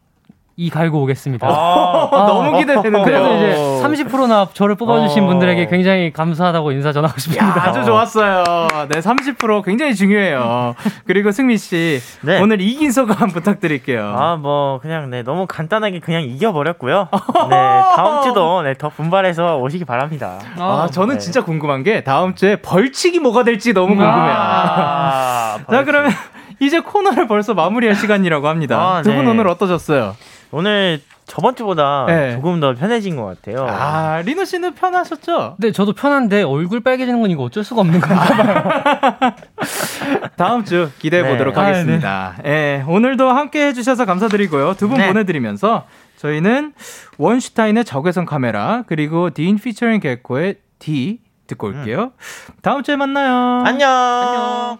이 갈고 오겠습니다. 아, 아, 너무 기대되는데요. 그래서 이제 30%나 저를 뽑아주신 어. 분들에게 굉장히 감사하다고 인사 전하고 싶습니다. 야, 아주 좋았어요. 네, 30% 굉장히 중요해요. 그리고 승민 씨, 네. 오늘 이긴 소감 부탁드릴게요. 아, 뭐 그냥 네 너무 간단하게 그냥 이겨버렸고요. 네, 다음 주도 네, 더 분발해서 오시기 바랍니다. 아, 저는 네. 진짜 궁금한 게 다음 주에 벌칙이 뭐가 될지 너무 궁금해요. 아, 자, 그러면 이제 코너를 벌써 마무리할 시간이라고 합니다. 아, 두분 네. 오늘 어떠셨어요? 오늘 저번 주보다 네. 조금 더 편해진 것 같아요. 아, 리노 씨는 편하셨죠? 네, 저도 편한데 얼굴 빨개지는 건 이거 어쩔 수가 없는 건가 봐요. 다음 주 기대해 네. 보도록 하겠습니다. 아, 네. 예, 오늘도 함께 해주셔서 감사드리고요. 두분 네. 보내드리면서 저희는 원슈타인의 적외선 카메라 그리고 딘 피처링 개코의 D 듣고 올게요. 음. 다음 주에 만나요. 안녕. 안녕.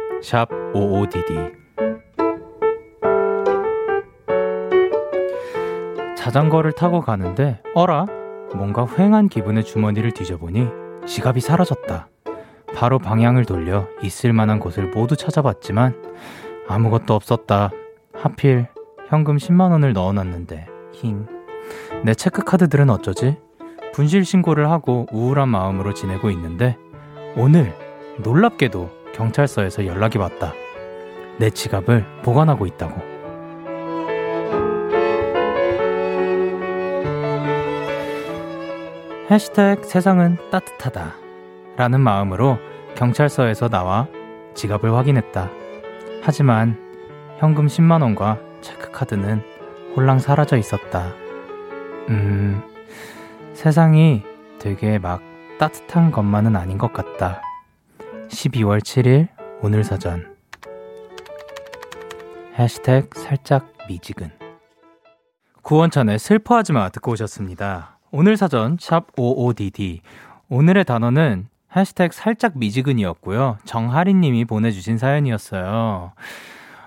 샵 55DD 자전거를 타고 가는데 어라? 뭔가 휑한 기분의 주머니를 뒤져보니 지갑이 사라졌다. 바로 방향을 돌려 있을 만한 곳을 모두 찾아봤지만 아무것도 없었다. 하필 현금 10만 원을 넣어놨는데 힝. 내 체크카드들은 어쩌지? 분실 신고를 하고 우울한 마음으로 지내고 있는데 오늘 놀랍게도 경찰서에서 연락이 왔다. 내 지갑을 보관하고 있다고. 해시태그 세상은 따뜻하다. 라는 마음으로 경찰서에서 나와 지갑을 확인했다. 하지만 현금 10만원과 체크카드는 홀랑 사라져 있었다. 음, 세상이 되게 막 따뜻한 것만은 아닌 것 같다. 12월 7일 오늘 사전 해시태그 살짝 미지근 구원찬의 슬퍼하지마 듣고 오셨습니다. 오늘 사전 샵 55DD 오늘의 단어는 해시태그 살짝 미지근이었고요. 정하리 님이 보내주신 사연이었어요.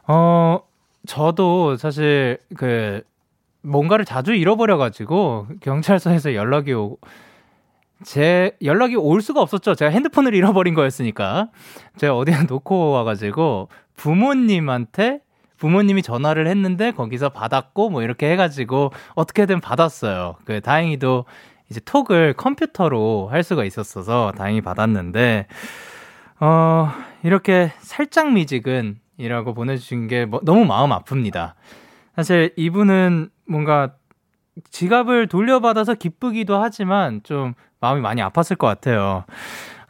어, 저도 사실 그 뭔가를 자주 잃어버려가지고 경찰서에서 연락이 오고 제 연락이 올 수가 없었죠. 제가 핸드폰을 잃어버린 거였으니까. 제가 어디에 놓고 와가지고 부모님한테 부모님이 전화를 했는데 거기서 받았고 뭐 이렇게 해가지고 어떻게든 받았어요. 그 다행히도 이제 톡을 컴퓨터로 할 수가 있었어서 다행히 받았는데 어 이렇게 살짝 미직은 이라고 보내주신 게 뭐, 너무 마음 아픕니다. 사실 이분은 뭔가 지갑을 돌려받아서 기쁘기도 하지만 좀 마음이 많이 아팠을 것 같아요.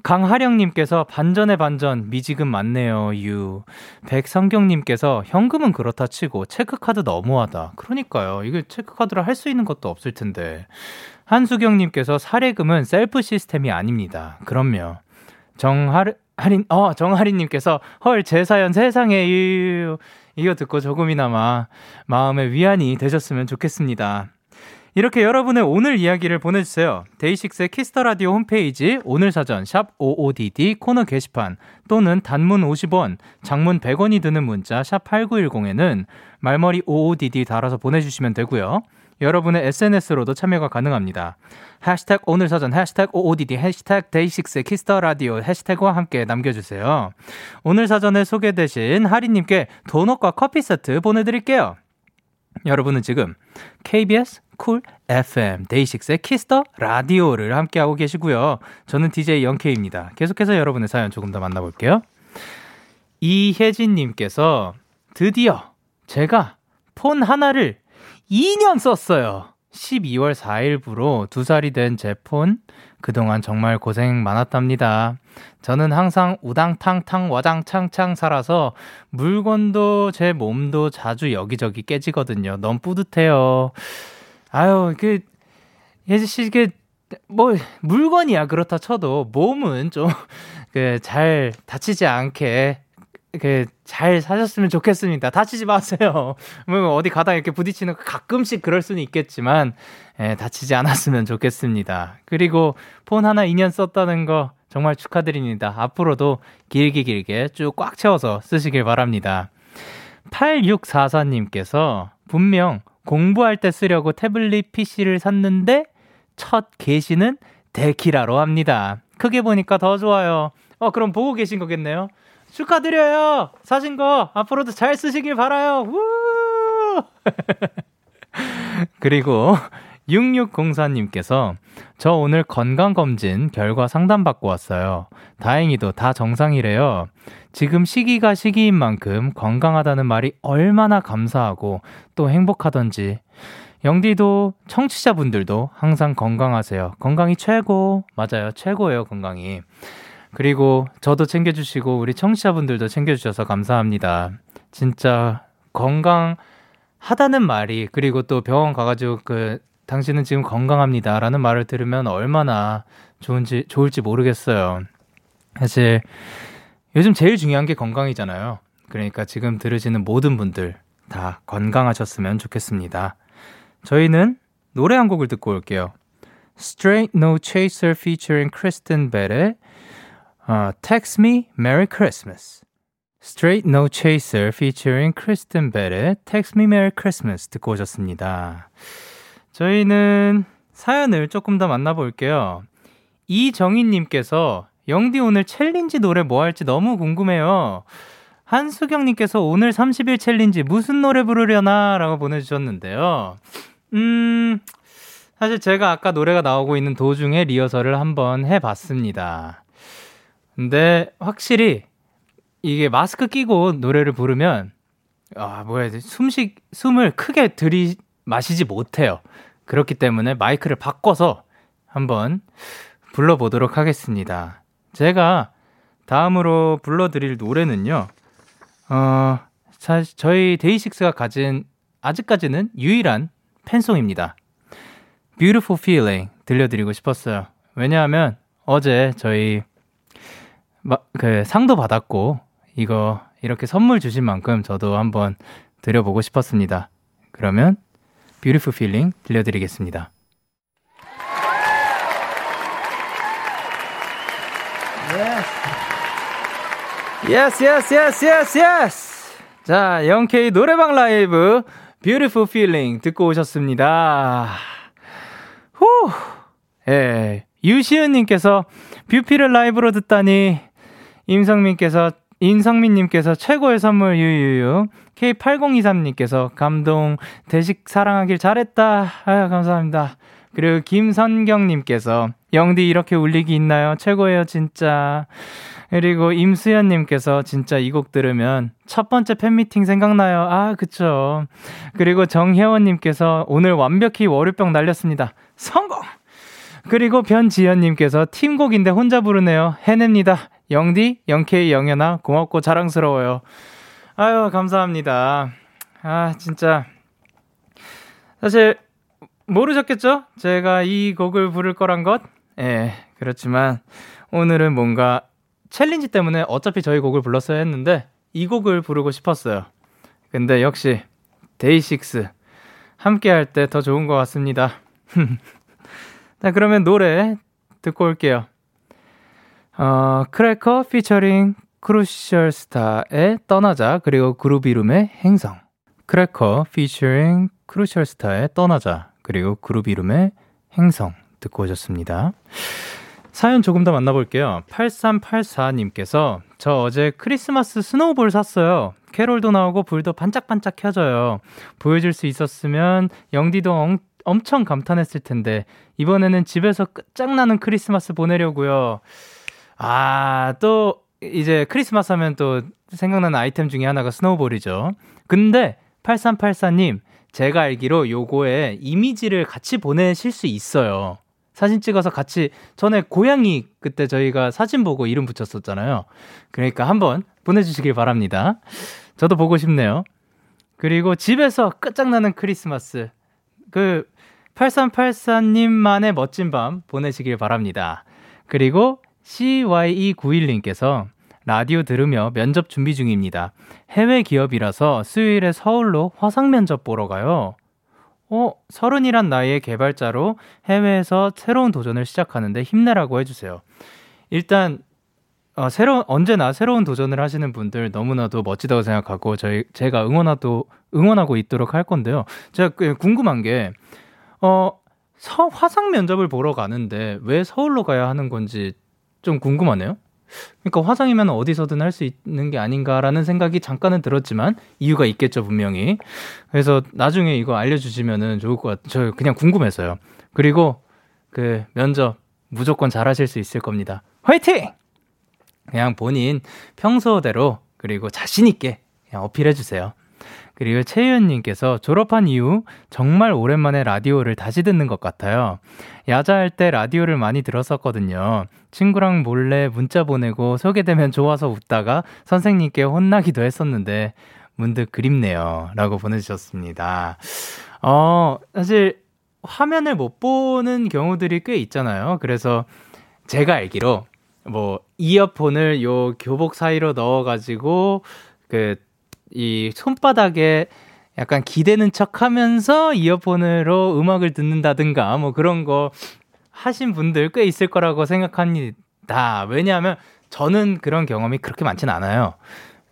강하령님께서 반전의 반전, 미지금 맞네요, 유. 백성경님께서 현금은 그렇다 치고 체크카드 너무하다. 그러니까요. 이게 체크카드로 할수 있는 것도 없을 텐데. 한수경님께서 사례금은 셀프 시스템이 아닙니다. 그럼요. 정하르, 할인, 어, 정하린님께서 헐, 제 사연 세상에, 유. 이거 듣고 조금이나마 마음의 위안이 되셨으면 좋겠습니다. 이렇게 여러분의 오늘 이야기를 보내주세요. 데이식스의 키스 더 라디오 홈페이지 오늘 사전 샵 OODD 코너 게시판 또는 단문 50원, 장문 100원이 드는 문자 샵 8910에는 말머리 OODD 달아서 보내주시면 되고요. 여러분의 SNS로도 참여가 가능합니다. 해시태그 오늘 사전, 해시태그 OODD, 해시태그 데이식스의 키스 더 라디오 해시태그와 함께 남겨주세요. 오늘 사전에 소개되신 하리님께 도넛과 커피 세트 보내드릴게요. 여러분은 지금 KBS 쿨 FM 데이식스의 키스 더 라디오를 함께하고 계시고요. 저는 DJ 영케이입니다. 계속해서 여러분의 사연 조금 더 만나볼게요. 이혜진님께서 드디어 제가 폰 하나를 2년 썼어요. 12월 4일부로 2살이 된 제 폰. 그동안 정말 고생 많았답니다. 저는 항상 우당탕탕 와장창창 살아서 물건도 제 몸도 자주 여기저기 깨지거든요. 너무 뿌듯해요. 아유, 그, 예지 씨, 그, 뭐, 물건이야, 그렇다 쳐도, 몸은 좀, 그, 잘 다치지 않게, 그, 잘 사셨으면 좋겠습니다. 다치지 마세요. 뭐, 어디 가다 이렇게 부딪히는 가끔씩 그럴 수는 있겠지만, 예, 다치지 않았으면 좋겠습니다. 그리고 폰 하나 2년 썼다는 거, 정말 축하드립니다. 앞으로도 길게 길게 쭉 꽉 채워서 쓰시길 바랍니다. 8644님께서 분명 공부할 때 쓰려고 태블릿 PC를 샀는데 첫 게시는 데키라로 합니다. 크게 보니까 더 좋아요. 어, 그럼 보고 계신 거겠네요. 축하드려요! 사신 거 앞으로도 잘 쓰시길 바라요! 우! 그리고 6604님께서 저 오늘 건강검진 결과 상담받고 왔어요. 다행히도 다 정상이래요. 지금 시기가 시기인 만큼 건강하다는 말이 얼마나 감사하고 또 행복하던지. 영디도 청취자분들도 항상 건강하세요. 건강이 최고. 맞아요. 최고예요, 건강이. 그리고 저도 챙겨주시고 우리 청취자분들도 챙겨주셔서 감사합니다. 진짜 건강하다는 말이 그리고 또 병원 가가지고 그 당신은 지금 건강합니다. 라는 말을 들으면 얼마나 좋은지, 좋을지 모르겠어요. 사실, 요즘 제일 중요한 게 건강이잖아요. 그러니까 지금 들으시는 모든 분들 다 건강하셨으면 좋겠습니다. 저희는 노래 한 곡을 듣고 올게요. Straight No Chaser featuring Kristen Bell의 uh, Text Me Merry Christmas. Straight No Chaser featuring Kristen Bell의 Text Me Merry Christmas 듣고 오셨습니다. 저희는 사연을 조금 더 만나볼게요. 이정희님께서 영디 오늘 챌린지 노래 뭐 할지 너무 궁금해요. 한수경님께서 오늘 30일 챌린지 무슨 노래 부르려나? 라고 보내주셨는데요. 음, 사실 제가 아까 노래가 나오고 있는 도중에 리허설을 한번 해봤습니다. 근데 확실히 이게 마스크 끼고 노래를 부르면, 아, 뭐야, 숨쉬, 숨을 크게 들이, 마시지 못해요. 그렇기 때문에 마이크를 바꿔서 한번 불러보도록 하겠습니다. 제가 다음으로 불러드릴 노래는요, 어, 저희 데이식스가 가진 아직까지는 유일한 팬송입니다. Beautiful Feeling 들려드리고 싶었어요. 왜냐하면 어제 저희 마, 그 상도 받았고 이거 이렇게 선물 주신 만큼 저도 한번 드려보고 싶었습니다. 그러면 Beautiful Feeling 들려드리겠습니다. Yes, yes, yes, yes, yes. 자, 영케이 노래방 라이브 Beautiful Feeling 듣고 오셨습니다. 후. 예. 유시은 님께서 뷰피를 라이브로 듣다니 임성민께서 인성민님께서 최고의 선물 유유유. K8023님께서 감동, 대식 사랑하길 잘했다. 아유, 감사합니다. 그리고 김선경님께서 영디 이렇게 울리기 있나요? 최고예요, 진짜. 그리고 임수연님께서 진짜 이 곡 들으면 첫 번째 팬미팅 생각나요. 아, 그쵸. 그리고 정혜원님께서 오늘 완벽히 월요병 날렸습니다. 성공! 그리고 변지현님께서 팀곡인데 혼자 부르네요. 해냅니다. 영디, 영케이, 영현아, 고맙고 자랑스러워요. 아유, 감사합니다. 아, 진짜. 사실, 모르셨겠죠? 제가 이 곡을 부를 거란 것? 예, 그렇지만, 오늘은 뭔가 챌린지 때문에 어차피 저희 곡을 불렀어야 했는데, 이 곡을 부르고 싶었어요. 근데 역시, 데이식스. 함께 할 때 더 좋은 것 같습니다. 자, 그러면 노래 듣고 올게요. 어, 크래커 피처링 크루셜 스타의 떠나자 그리고 그루비룸의 행성 크래커 피처링 크루셜 스타의 떠나자 그리고 그루비룸의 행성 듣고 오셨습니다. 사연 조금 더 만나볼게요. 8384님께서 저 어제 크리스마스 snowball 샀어요. 캐롤도 나오고 불도 반짝반짝 켜져요. 보여줄 수 있었으면 영디도 엉, 엄청 감탄했을 텐데 이번에는 집에서 끝장나는 크리스마스 보내려고요. 아, 또 이제 크리스마스 하면 또 생각나는 아이템 중에 하나가 snowball이죠. 근데 8384님, 제가 알기로 요거에 이미지를 같이 보내실 수 있어요. 사진 찍어서 같이 전에 고양이 그때 저희가 사진 보고 이름 붙였었잖아요. 그러니까 한번 보내주시길 바랍니다. 저도 보고 싶네요. 그리고 집에서 끝장나는 크리스마스. 그 8384님만의 멋진 밤 보내시길 바랍니다. 그리고 CYE91님께서 라디오 들으며 면접 준비 중입니다. 해외 기업이라서 수요일에 서울로 화상 면접 보러 가요. 어, 서른이란 나이의 개발자로 해외에서 새로운 도전을 시작하는데 힘내라고 해주세요. 일단, 어, 새로운, 언제나 새로운 도전을 하시는 분들 너무나도 멋지다고 생각하고, 저희, 제가 응원하도, 응원하고 있도록 할 건데요. 제가 그 궁금한 게, 어, 서, 화상 면접을 보러 가는데 왜 서울로 가야 하는 건지 좀 궁금하네요. 그러니까 화상이면 어디서든 할 수 있는 게 아닌가라는 생각이 잠깐은 들었지만 이유가 있겠죠 분명히. 그래서 나중에 이거 알려주시면은 좋을 것 같. 저 그냥 궁금해서요. 그리고 그 면접 무조건 잘하실 수 있을 겁니다. 화이팅! 그냥 본인 평소대로 그리고 자신 있게 그냥 어필해 주세요. 그리고 최희연님께서 졸업한 이후 정말 오랜만에 라디오를 다시 듣는 것 같아요. 야자할 때 라디오를 많이 들었었거든요. 친구랑 몰래 문자 보내고 소개되면 좋아서 웃다가 선생님께 혼나기도 했었는데 문득 그립네요. 라고 보내주셨습니다. 어, 사실 화면을 못 보는 경우들이 꽤 있잖아요. 그래서 제가 알기로 뭐 이어폰을 요 교복 사이로 넣어가지고 그 이 손바닥에 약간 기대는 척 하면서 이어폰으로 음악을 듣는다든가 뭐 그런 거 하신 분들 꽤 있을 거라고 생각합니다. 왜냐하면 저는 그런 경험이 그렇게 많진 않아요.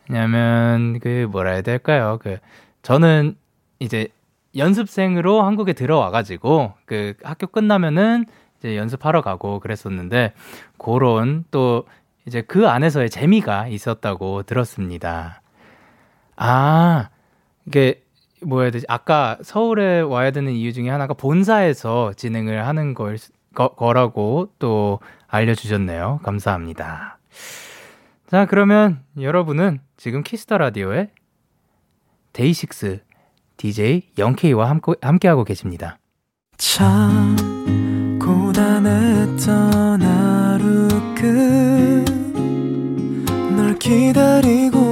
왜냐면 그 뭐라 해야 될까요? 그 저는 이제 연습생으로 한국에 들어와 가지고 그 학교 끝나면은 이제 연습하러 가고 그랬었는데 그런 또 이제 그 안에서의 재미가 있었다고 들었습니다. 아, 이게 뭐야 되지? 아까 서울에 와야 되는 이유 중에 하나가 본사에서 진행을 하는 걸 거, 거라고 또 알려주셨네요. 감사합니다. 자, 그러면 여러분은 지금 키스 더 라디오의 데이식스 DJ 영케이와 함께, 함께하고 계십니다. 참, 고단했던 하루 끝 널 기다리고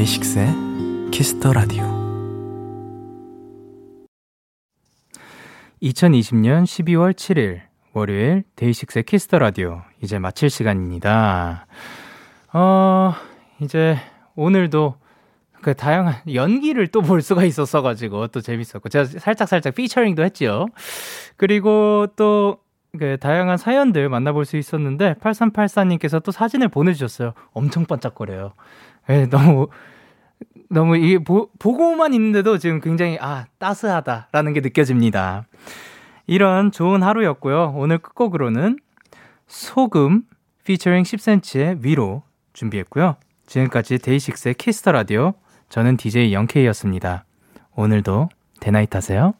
데이식스의 키스 더 라디오 2020년 12월 7일 월요일 데이식스의 키스 더 라디오 이제 마칠 시간입니다. 어, 이제 오늘도 그 다양한 연기를 또 볼 수가 있었어 가지고 또 재밌었고 제가 살짝 살짝 피처링도 했지요. 그리고 또 그 다양한 사연들 만나볼 수 있었는데 8384님께서 또 사진을 보내주셨어요. 엄청 반짝거려요. 네, 너무 너무 이게 보, 보고만 있는데도 지금 굉장히 아 따스하다라는 게 느껴집니다. 이런 좋은 하루였고요. 오늘 끝곡으로는 소금 피처링 10cm의 위로 준비했고요. 지금까지 데이식스의 키스 더 라디오 저는 DJ 영케이였습니다. 오늘도 데나잇 하세요.